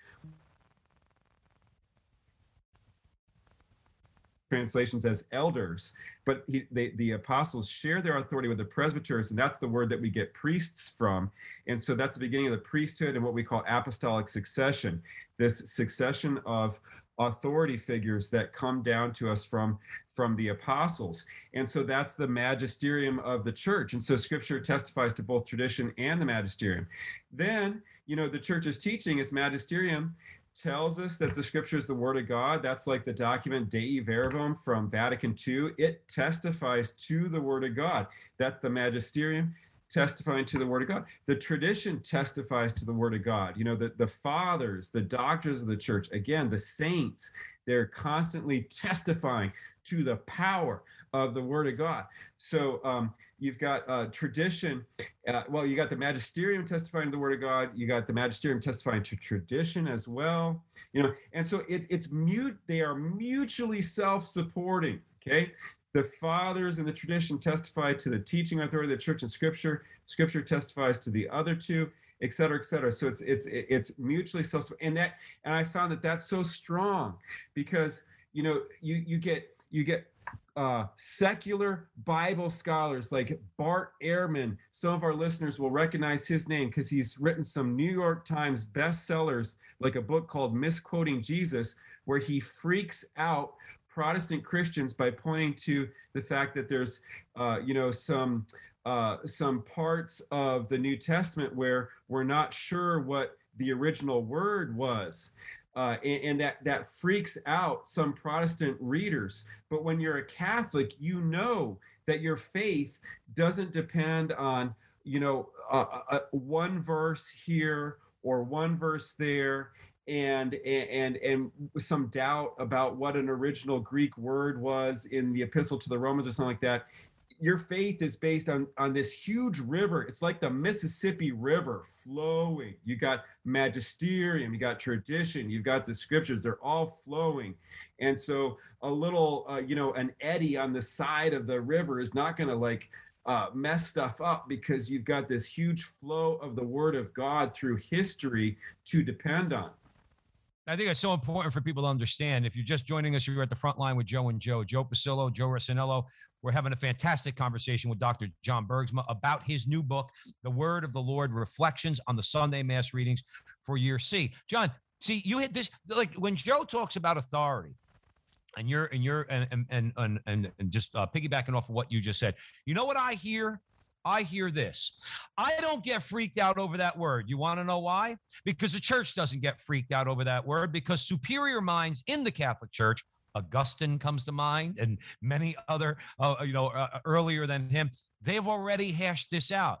translations as elders, but he, they, the apostles share their authority with the presbyters, and that's the word that we get priests from. And so that's the beginning of the priesthood and what we call apostolic succession this succession of authority figures that come down to us from from the apostles. And so that's the magisterium of the church. And so scripture testifies to both tradition and the magisterium. Then you know the church's teaching its magisterium tells us that the scripture is the word of God. That's like the document Dei Verbum from Vatican II. It testifies to the word of God. That's the magisterium testifying to the word of God. The tradition testifies to the word of God. You know, the, the fathers, the doctors of the church, again, the saints, they're constantly testifying to the power of the word of God. So um, you've got uh, tradition. Uh, well, you got the magisterium testifying to the word of God. You got the magisterium testifying to tradition as well. You know, and so it, it's mute. They are mutually self-supporting. Okay, the fathers and the tradition testify to the teaching authority of the church and Scripture. Scripture testifies to the other two, et cetera, et cetera. So it's it's it's mutually self. And that and I found that that's so strong because you know you you get you get uh, secular Bible scholars like Bart Ehrman. Some of our listeners will recognize his name because he's written some New York Times bestsellers, like a book called Misquoting Jesus, where he freaks out Protestant Christians by pointing to the fact that there's, uh, you know, some uh, some parts of the New Testament where we're not sure what the original word was uh, and, and, that that freaks out some Protestant readers. But when you're a Catholic, you know that your faith doesn't depend on you know one verse here or one verse there. And, and and some doubt about what an original Greek word was in the epistle to the Romans or something like that your faith is based on on this huge river. It's like the mississippi river flowing. You got magisterium you got tradition you've got the scriptures they're all flowing. And so a little uh, you know an eddy on the side of the river is not going to like uh, mess stuff up because you've got this huge flow of the word of god through history to depend on I think it's so important for people to understand. If you're just joining us, you're at the front line with Joe and Joe, Joe Pasillo, Joe Resinello. We're having a fantastic conversation with Dr. John Bergsma about his new book, The Word of the Lord Reflections on the Sunday Mass Readings for Year C. John, see, you hit this like when Joe talks about authority, and you're and you're and and and and, and just uh, piggybacking off of what you just said. You know what I hear I hear this. I don't get freaked out over that word. You want to know why? Because the church doesn't get freaked out over that word because superior minds in the Catholic Church, Augustine comes to mind and many other, uh, you know, uh, earlier than him, they've already hashed this out.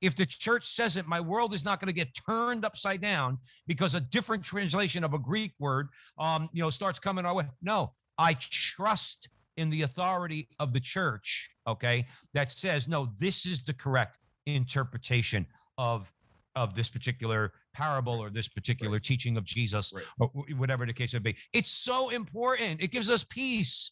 If the church says it, my world is not going to get turned upside down because a different translation of a Greek word, um, you know, starts coming our way. No, I trust in the authority of the church, okay, that says, no, this is the correct interpretation of of this particular parable or this particular right. teaching of Jesus right. or whatever the case may be. It's so important. It gives us peace.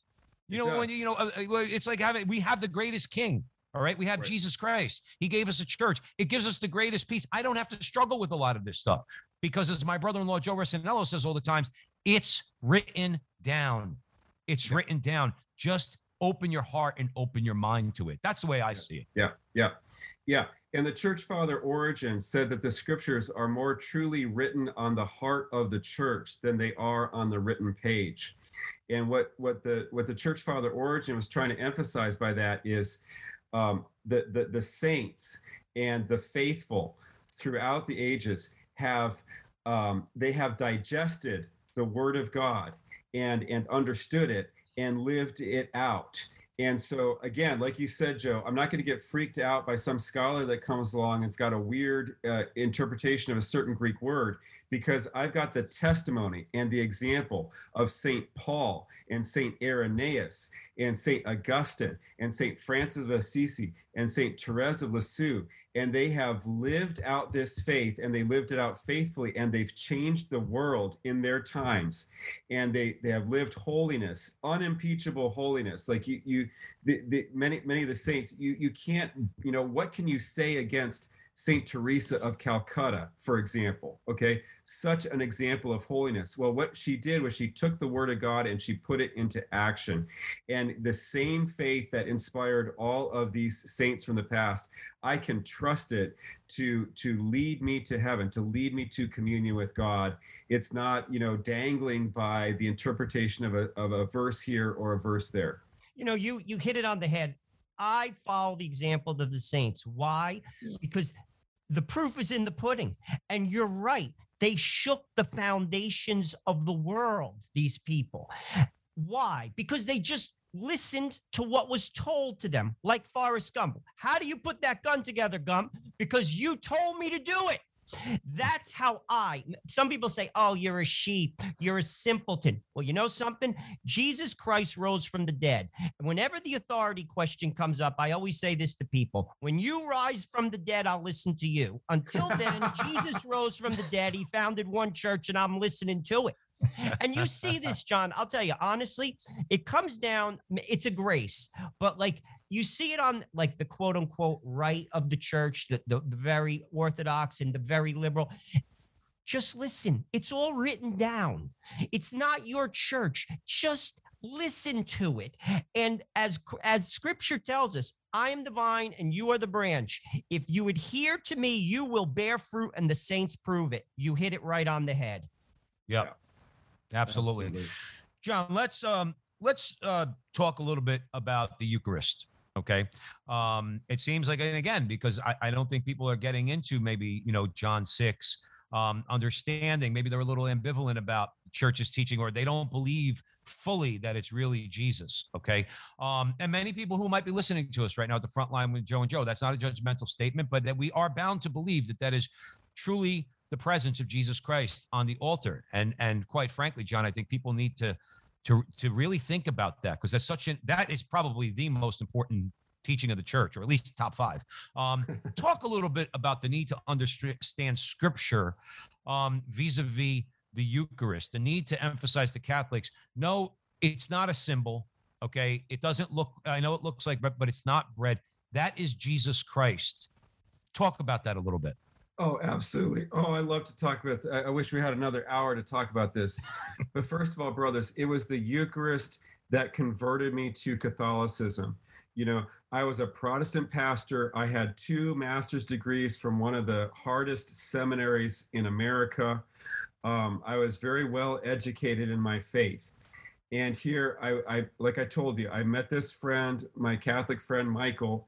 You it know, does. when you know, uh, uh, it's like having we have the greatest king. All right. We have Right. Jesus Christ. He gave us a church. It gives us the greatest peace. I don't have to struggle with a lot of this stuff because, as my brother in law, Joe Resinello, says all the times, it's written down. It's Yeah. written down. Just open your heart and open your mind to it. That's the way I see it. Yeah, yeah, yeah. And the church father Origen said that the scriptures are more truly written on the heart of the church than they are on the written page. And what what the what the church father Origen was trying to emphasize by that is um, the, the the saints and the faithful throughout the ages have um, they have digested the word of God and and understood it and lived it out. And so, again, like you said, Joe, I'm not going to get freaked out by some scholar that comes along and's got a weird uh, interpretation of a certain Greek word because I've got the testimony and the example of St. Paul and St. Irenaeus and St. Augustine and St. Francis of Assisi and St. Therese of Lisieux. And they have lived out this faith and they lived it out faithfully and they've changed the world in their times and they they have lived holiness unimpeachable holiness like you you the, the many many of the saints you you can't you know what can you say against saint teresa of calcutta for example okay? Such an example of holiness. Well what she did was she took the word of god and she put it into action. And the same faith that inspired all of these saints from the past i can trust it to to lead me to heaven to lead me to communion with god. It's not you know dangling by the interpretation of a, of a verse here or a verse there. You know, you you hit it on the head. I follow the example of the saints. Why? Because the proof is in the pudding. And you're right. They shook the foundations of the world, these people. Why? Because they just listened to what was told to them, like Forrest Gump. How do you put that gun together, Gump? Because you told me to do it. That's how I, some people say, oh, you're a sheep, you're a simpleton. Well, you know something? Jesus Christ rose from the dead. And whenever the authority question comes up, I always say this to people when you rise from the dead, I'll listen to you. Until then, Jesus rose from the dead. He founded one church, and I'm listening to it. And you see this, John. I'll tell you honestly, it comes down, it's a grace, but like you see it on like the quote unquote right of the church, the, the, the very orthodox and the very liberal. Just listen, it's all written down. It's not your church. Just listen to it. And as as scripture tells us, I am the vine and you are the branch. If you adhere to me, you will bear fruit and the saints prove it. You hit it right on the head. Yep. Absolutely. John, let's um let's uh talk a little bit about the Eucharist. Okay. Um, it seems like and again, because I, I don't think people are getting into maybe, you know, John 6, um, understanding, maybe they're a little ambivalent about the church's teaching, or they don't believe fully that it's really Jesus. Okay. Um, and many people who might be listening to us right now at the front line with Joe and Joe, that's not a judgmental statement, but that we are bound to believe that that is truly the presence of Jesus Christ on the altar. And and quite frankly, John, I think people need to to to really think about that because that's such an that is probably the most important teaching of the church, or at least top five. Um, talk a little bit about the need to understand Scripture um, vis-a-vis the Eucharist, the need to emphasize to Catholics. No, it's not a symbol. Okay, it doesn't look. I know it looks like bread, but it's not bread. That is Jesus Christ. Talk about that a little bit. Oh, absolutely. Oh, I love to talk about. I, I wish we had another hour to talk about this. but first of all, brothers, it was the Eucharist that converted me to Catholicism. You know, I was a Protestant pastor. I had two master's degrees from one of the hardest seminaries in America. Um, I was very well educated in my faith. And here, I, I, like I told you, I met this friend, my Catholic friend Michael,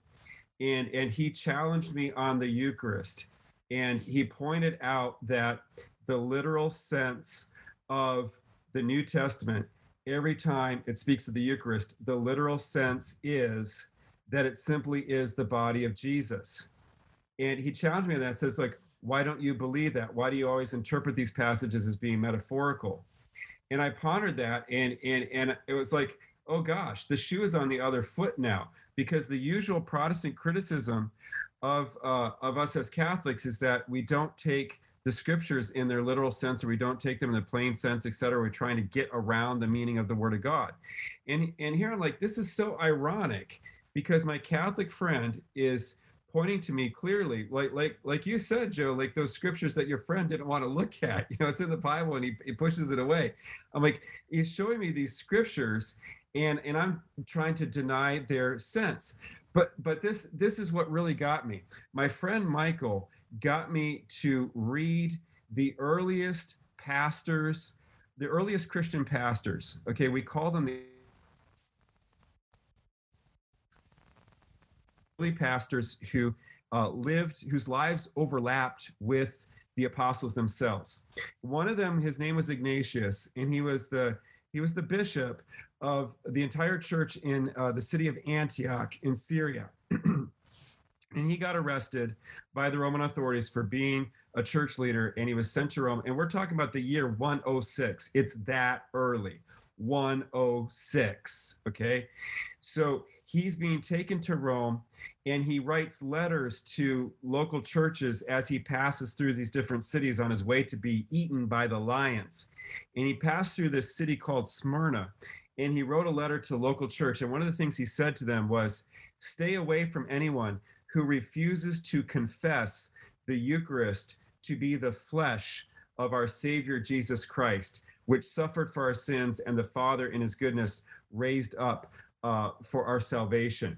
and and he challenged me on the Eucharist and he pointed out that the literal sense of the New Testament, every time it speaks of the Eucharist, the literal sense is that it simply is the body of Jesus. And he challenged me on that, says, like, why don't you believe that? Why do you always interpret these passages as being metaphorical? And I pondered that, and and and it was like, oh gosh, the shoe is on the other foot now, because the usual Protestant criticism of uh, of us as Catholics is that we don't take the scriptures in their literal sense, or we don't take them in the plain sense, et cetera. We're trying to get around the meaning of the Word of God. And and here I'm like, this is so ironic because my Catholic friend is pointing to me clearly like like like you said joe like those scriptures that your friend didn't want to look at you know it's in the bible and he, he pushes it away i'm like he's showing me these scriptures and and i'm trying to deny their sense but but this this is what really got me my friend michael got me to read the earliest pastors the earliest christian pastors okay we call them the early pastors who uh, lived, whose lives overlapped with the apostles themselves. One of them, his name was Ignatius, and he was the he was the bishop of the entire church in uh, the city of Antioch in Syria. and he got arrested by the Roman authorities for being a church leader, and he was sent to Rome. And we're talking about the year 106. It's that early. 106. Okay. So he's being taken to Rome and he writes letters to local churches as he passes through these different cities on his way to be eaten by the lions. And he passed through this city called Smyrna and he wrote a letter to local church. And one of the things he said to them was stay away from anyone who refuses to confess the Eucharist to be the flesh of our Savior Jesus Christ, which suffered for our sins and the Father in his goodness raised up uh, for our salvation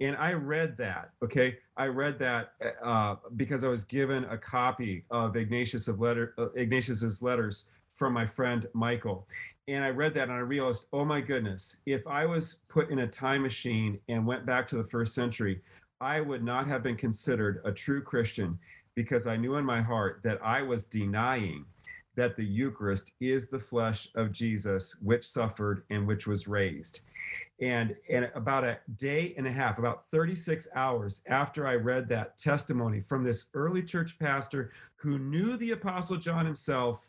and I read that. Okay, I read that uh, because I was given a copy of Ignatius of letter uh, Ignatius's letters from my friend Michael, and I read that and I realized, oh my goodness, if I was put in a time machine and went back to the first century, I would not have been considered a true Christian because I knew in my heart that I was denying that the Eucharist is the flesh of Jesus, which suffered and which was raised. And and about a day and a half about 36 hours after i read that testimony from this early church pastor who knew the apostle john himself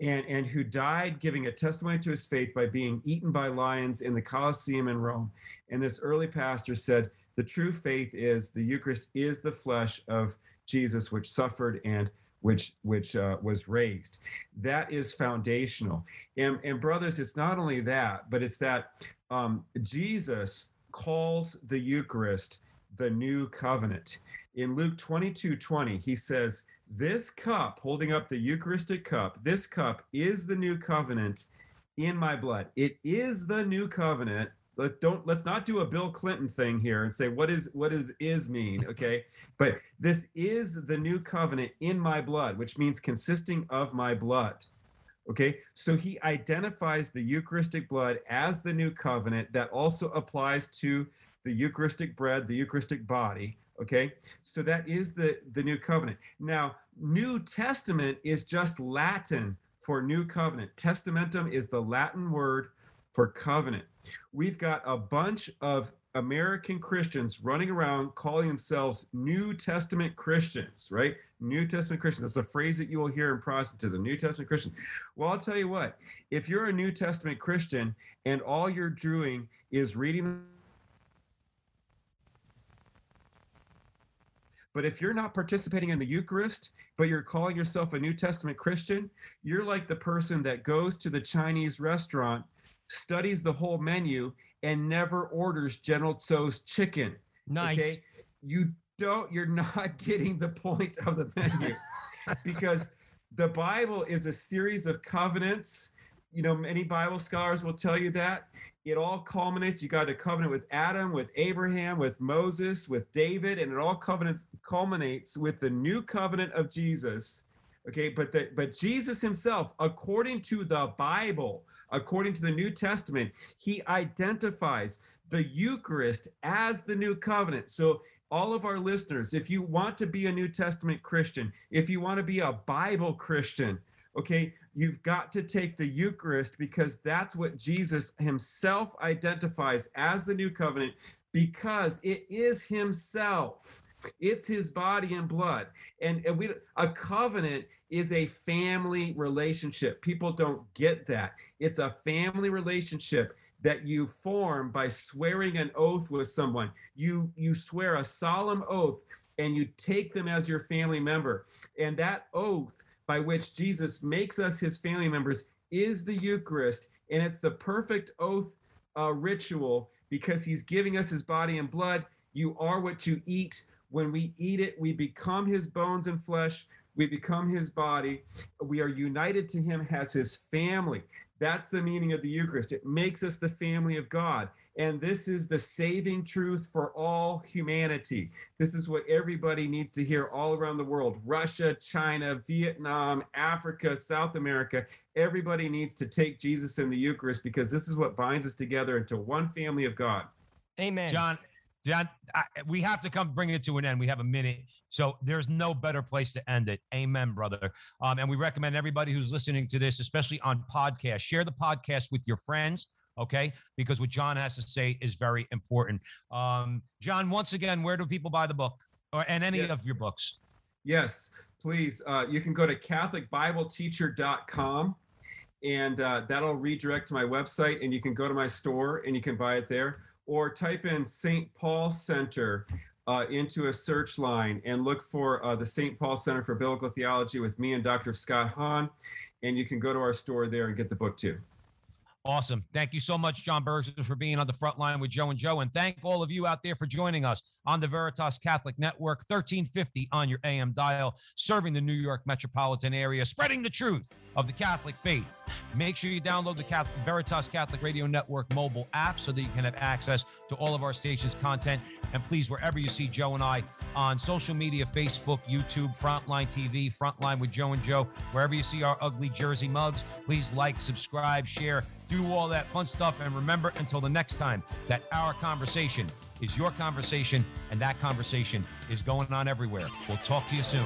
and and who died giving a testimony to his faith by being eaten by lions in the colosseum in rome. And this early pastor said the true faith is the eucharist is the flesh of jesus which suffered and which which uh, was raised. That is foundational. And and brothers it's not only that but it's that um, Jesus calls the Eucharist the new covenant. In Luke 22 20, he says, This cup, holding up the Eucharistic cup, this cup is the new covenant in my blood. It is the new covenant. Let don't let's not do a Bill Clinton thing here and say what is what is is mean, okay? But this is the new covenant in my blood, which means consisting of my blood. Okay, so he identifies the Eucharistic blood as the new covenant that also applies to the Eucharistic bread, the Eucharistic body. Okay, so that is the, the new covenant. Now, New Testament is just Latin for new covenant. Testamentum is the Latin word for covenant. We've got a bunch of American Christians running around calling themselves New Testament Christians, right? New Testament Christians. That's a phrase that you will hear in Protestantism, New Testament Christian. Well, I'll tell you what, if you're a New Testament Christian and all you're doing is reading But if you're not participating in the Eucharist, but you're calling yourself a New Testament Christian, you're like the person that goes to the Chinese restaurant, studies the whole menu, and never orders General Tso's chicken. Nice. Okay? You don't, you're not getting the point of the menu because the Bible is a series of covenants. You know, many Bible scholars will tell you that. It all culminates. You got a covenant with Adam, with Abraham, with Moses, with David, and it all covenant culminates with the new covenant of Jesus. Okay, but the, but Jesus himself, according to the Bible, according to the New Testament, he identifies the Eucharist as the new covenant. So, all of our listeners, if you want to be a New Testament Christian, if you want to be a Bible Christian, okay, you've got to take the Eucharist because that's what Jesus himself identifies as the new covenant because it is himself. It's his body and blood. And, and we a covenant is a family relationship. People don't get that. It's a family relationship that you form by swearing an oath with someone. You you swear a solemn oath and you take them as your family member. And that oath by which Jesus makes us his family members is the Eucharist and it's the perfect oath uh, ritual because he's giving us his body and blood. You are what you eat. When we eat it, we become his bones and flesh. We become his body. We are united to him as his family. That's the meaning of the Eucharist. It makes us the family of God. And this is the saving truth for all humanity. This is what everybody needs to hear all around the world Russia, China, Vietnam, Africa, South America. Everybody needs to take Jesus in the Eucharist because this is what binds us together into one family of God. Amen. John, John, I, we have to come bring it to an end. We have a minute. So there's no better place to end it. Amen, brother. Um, and we recommend everybody who's listening to this, especially on podcast, share the podcast with your friends okay? Because what John has to say is very important. Um, John, once again, where do people buy the book or and any yeah. of your books? Yes, please. Uh, you can go to CatholicBibleTeacher.com and uh, that'll redirect to my website, and you can go to my store and you can buy it there, or type in St. Paul Center. Uh, into a search line and look for uh, the St. Paul Center for Biblical Theology with me and Dr. Scott Hahn, and you can go to our store there and get the book too. Awesome. Thank you so much, John Bergsma, for being on the front line with Joe and Joe. And thank all of you out there for joining us on the Veritas Catholic Network, 1350 on your AM dial, serving the New York metropolitan area, spreading the truth of the Catholic faith. Make sure you download the Catholic, Veritas Catholic Radio Network mobile app so that you can have access to all of our station's content. And please, wherever you see Joe and I on social media Facebook, YouTube, Frontline TV, Frontline with Joe and Joe, wherever you see our ugly jersey mugs, please like, subscribe, share do all that fun stuff. And remember, until the next time, that our conversation is your conversation, and that conversation is going on everywhere. We'll talk to you soon.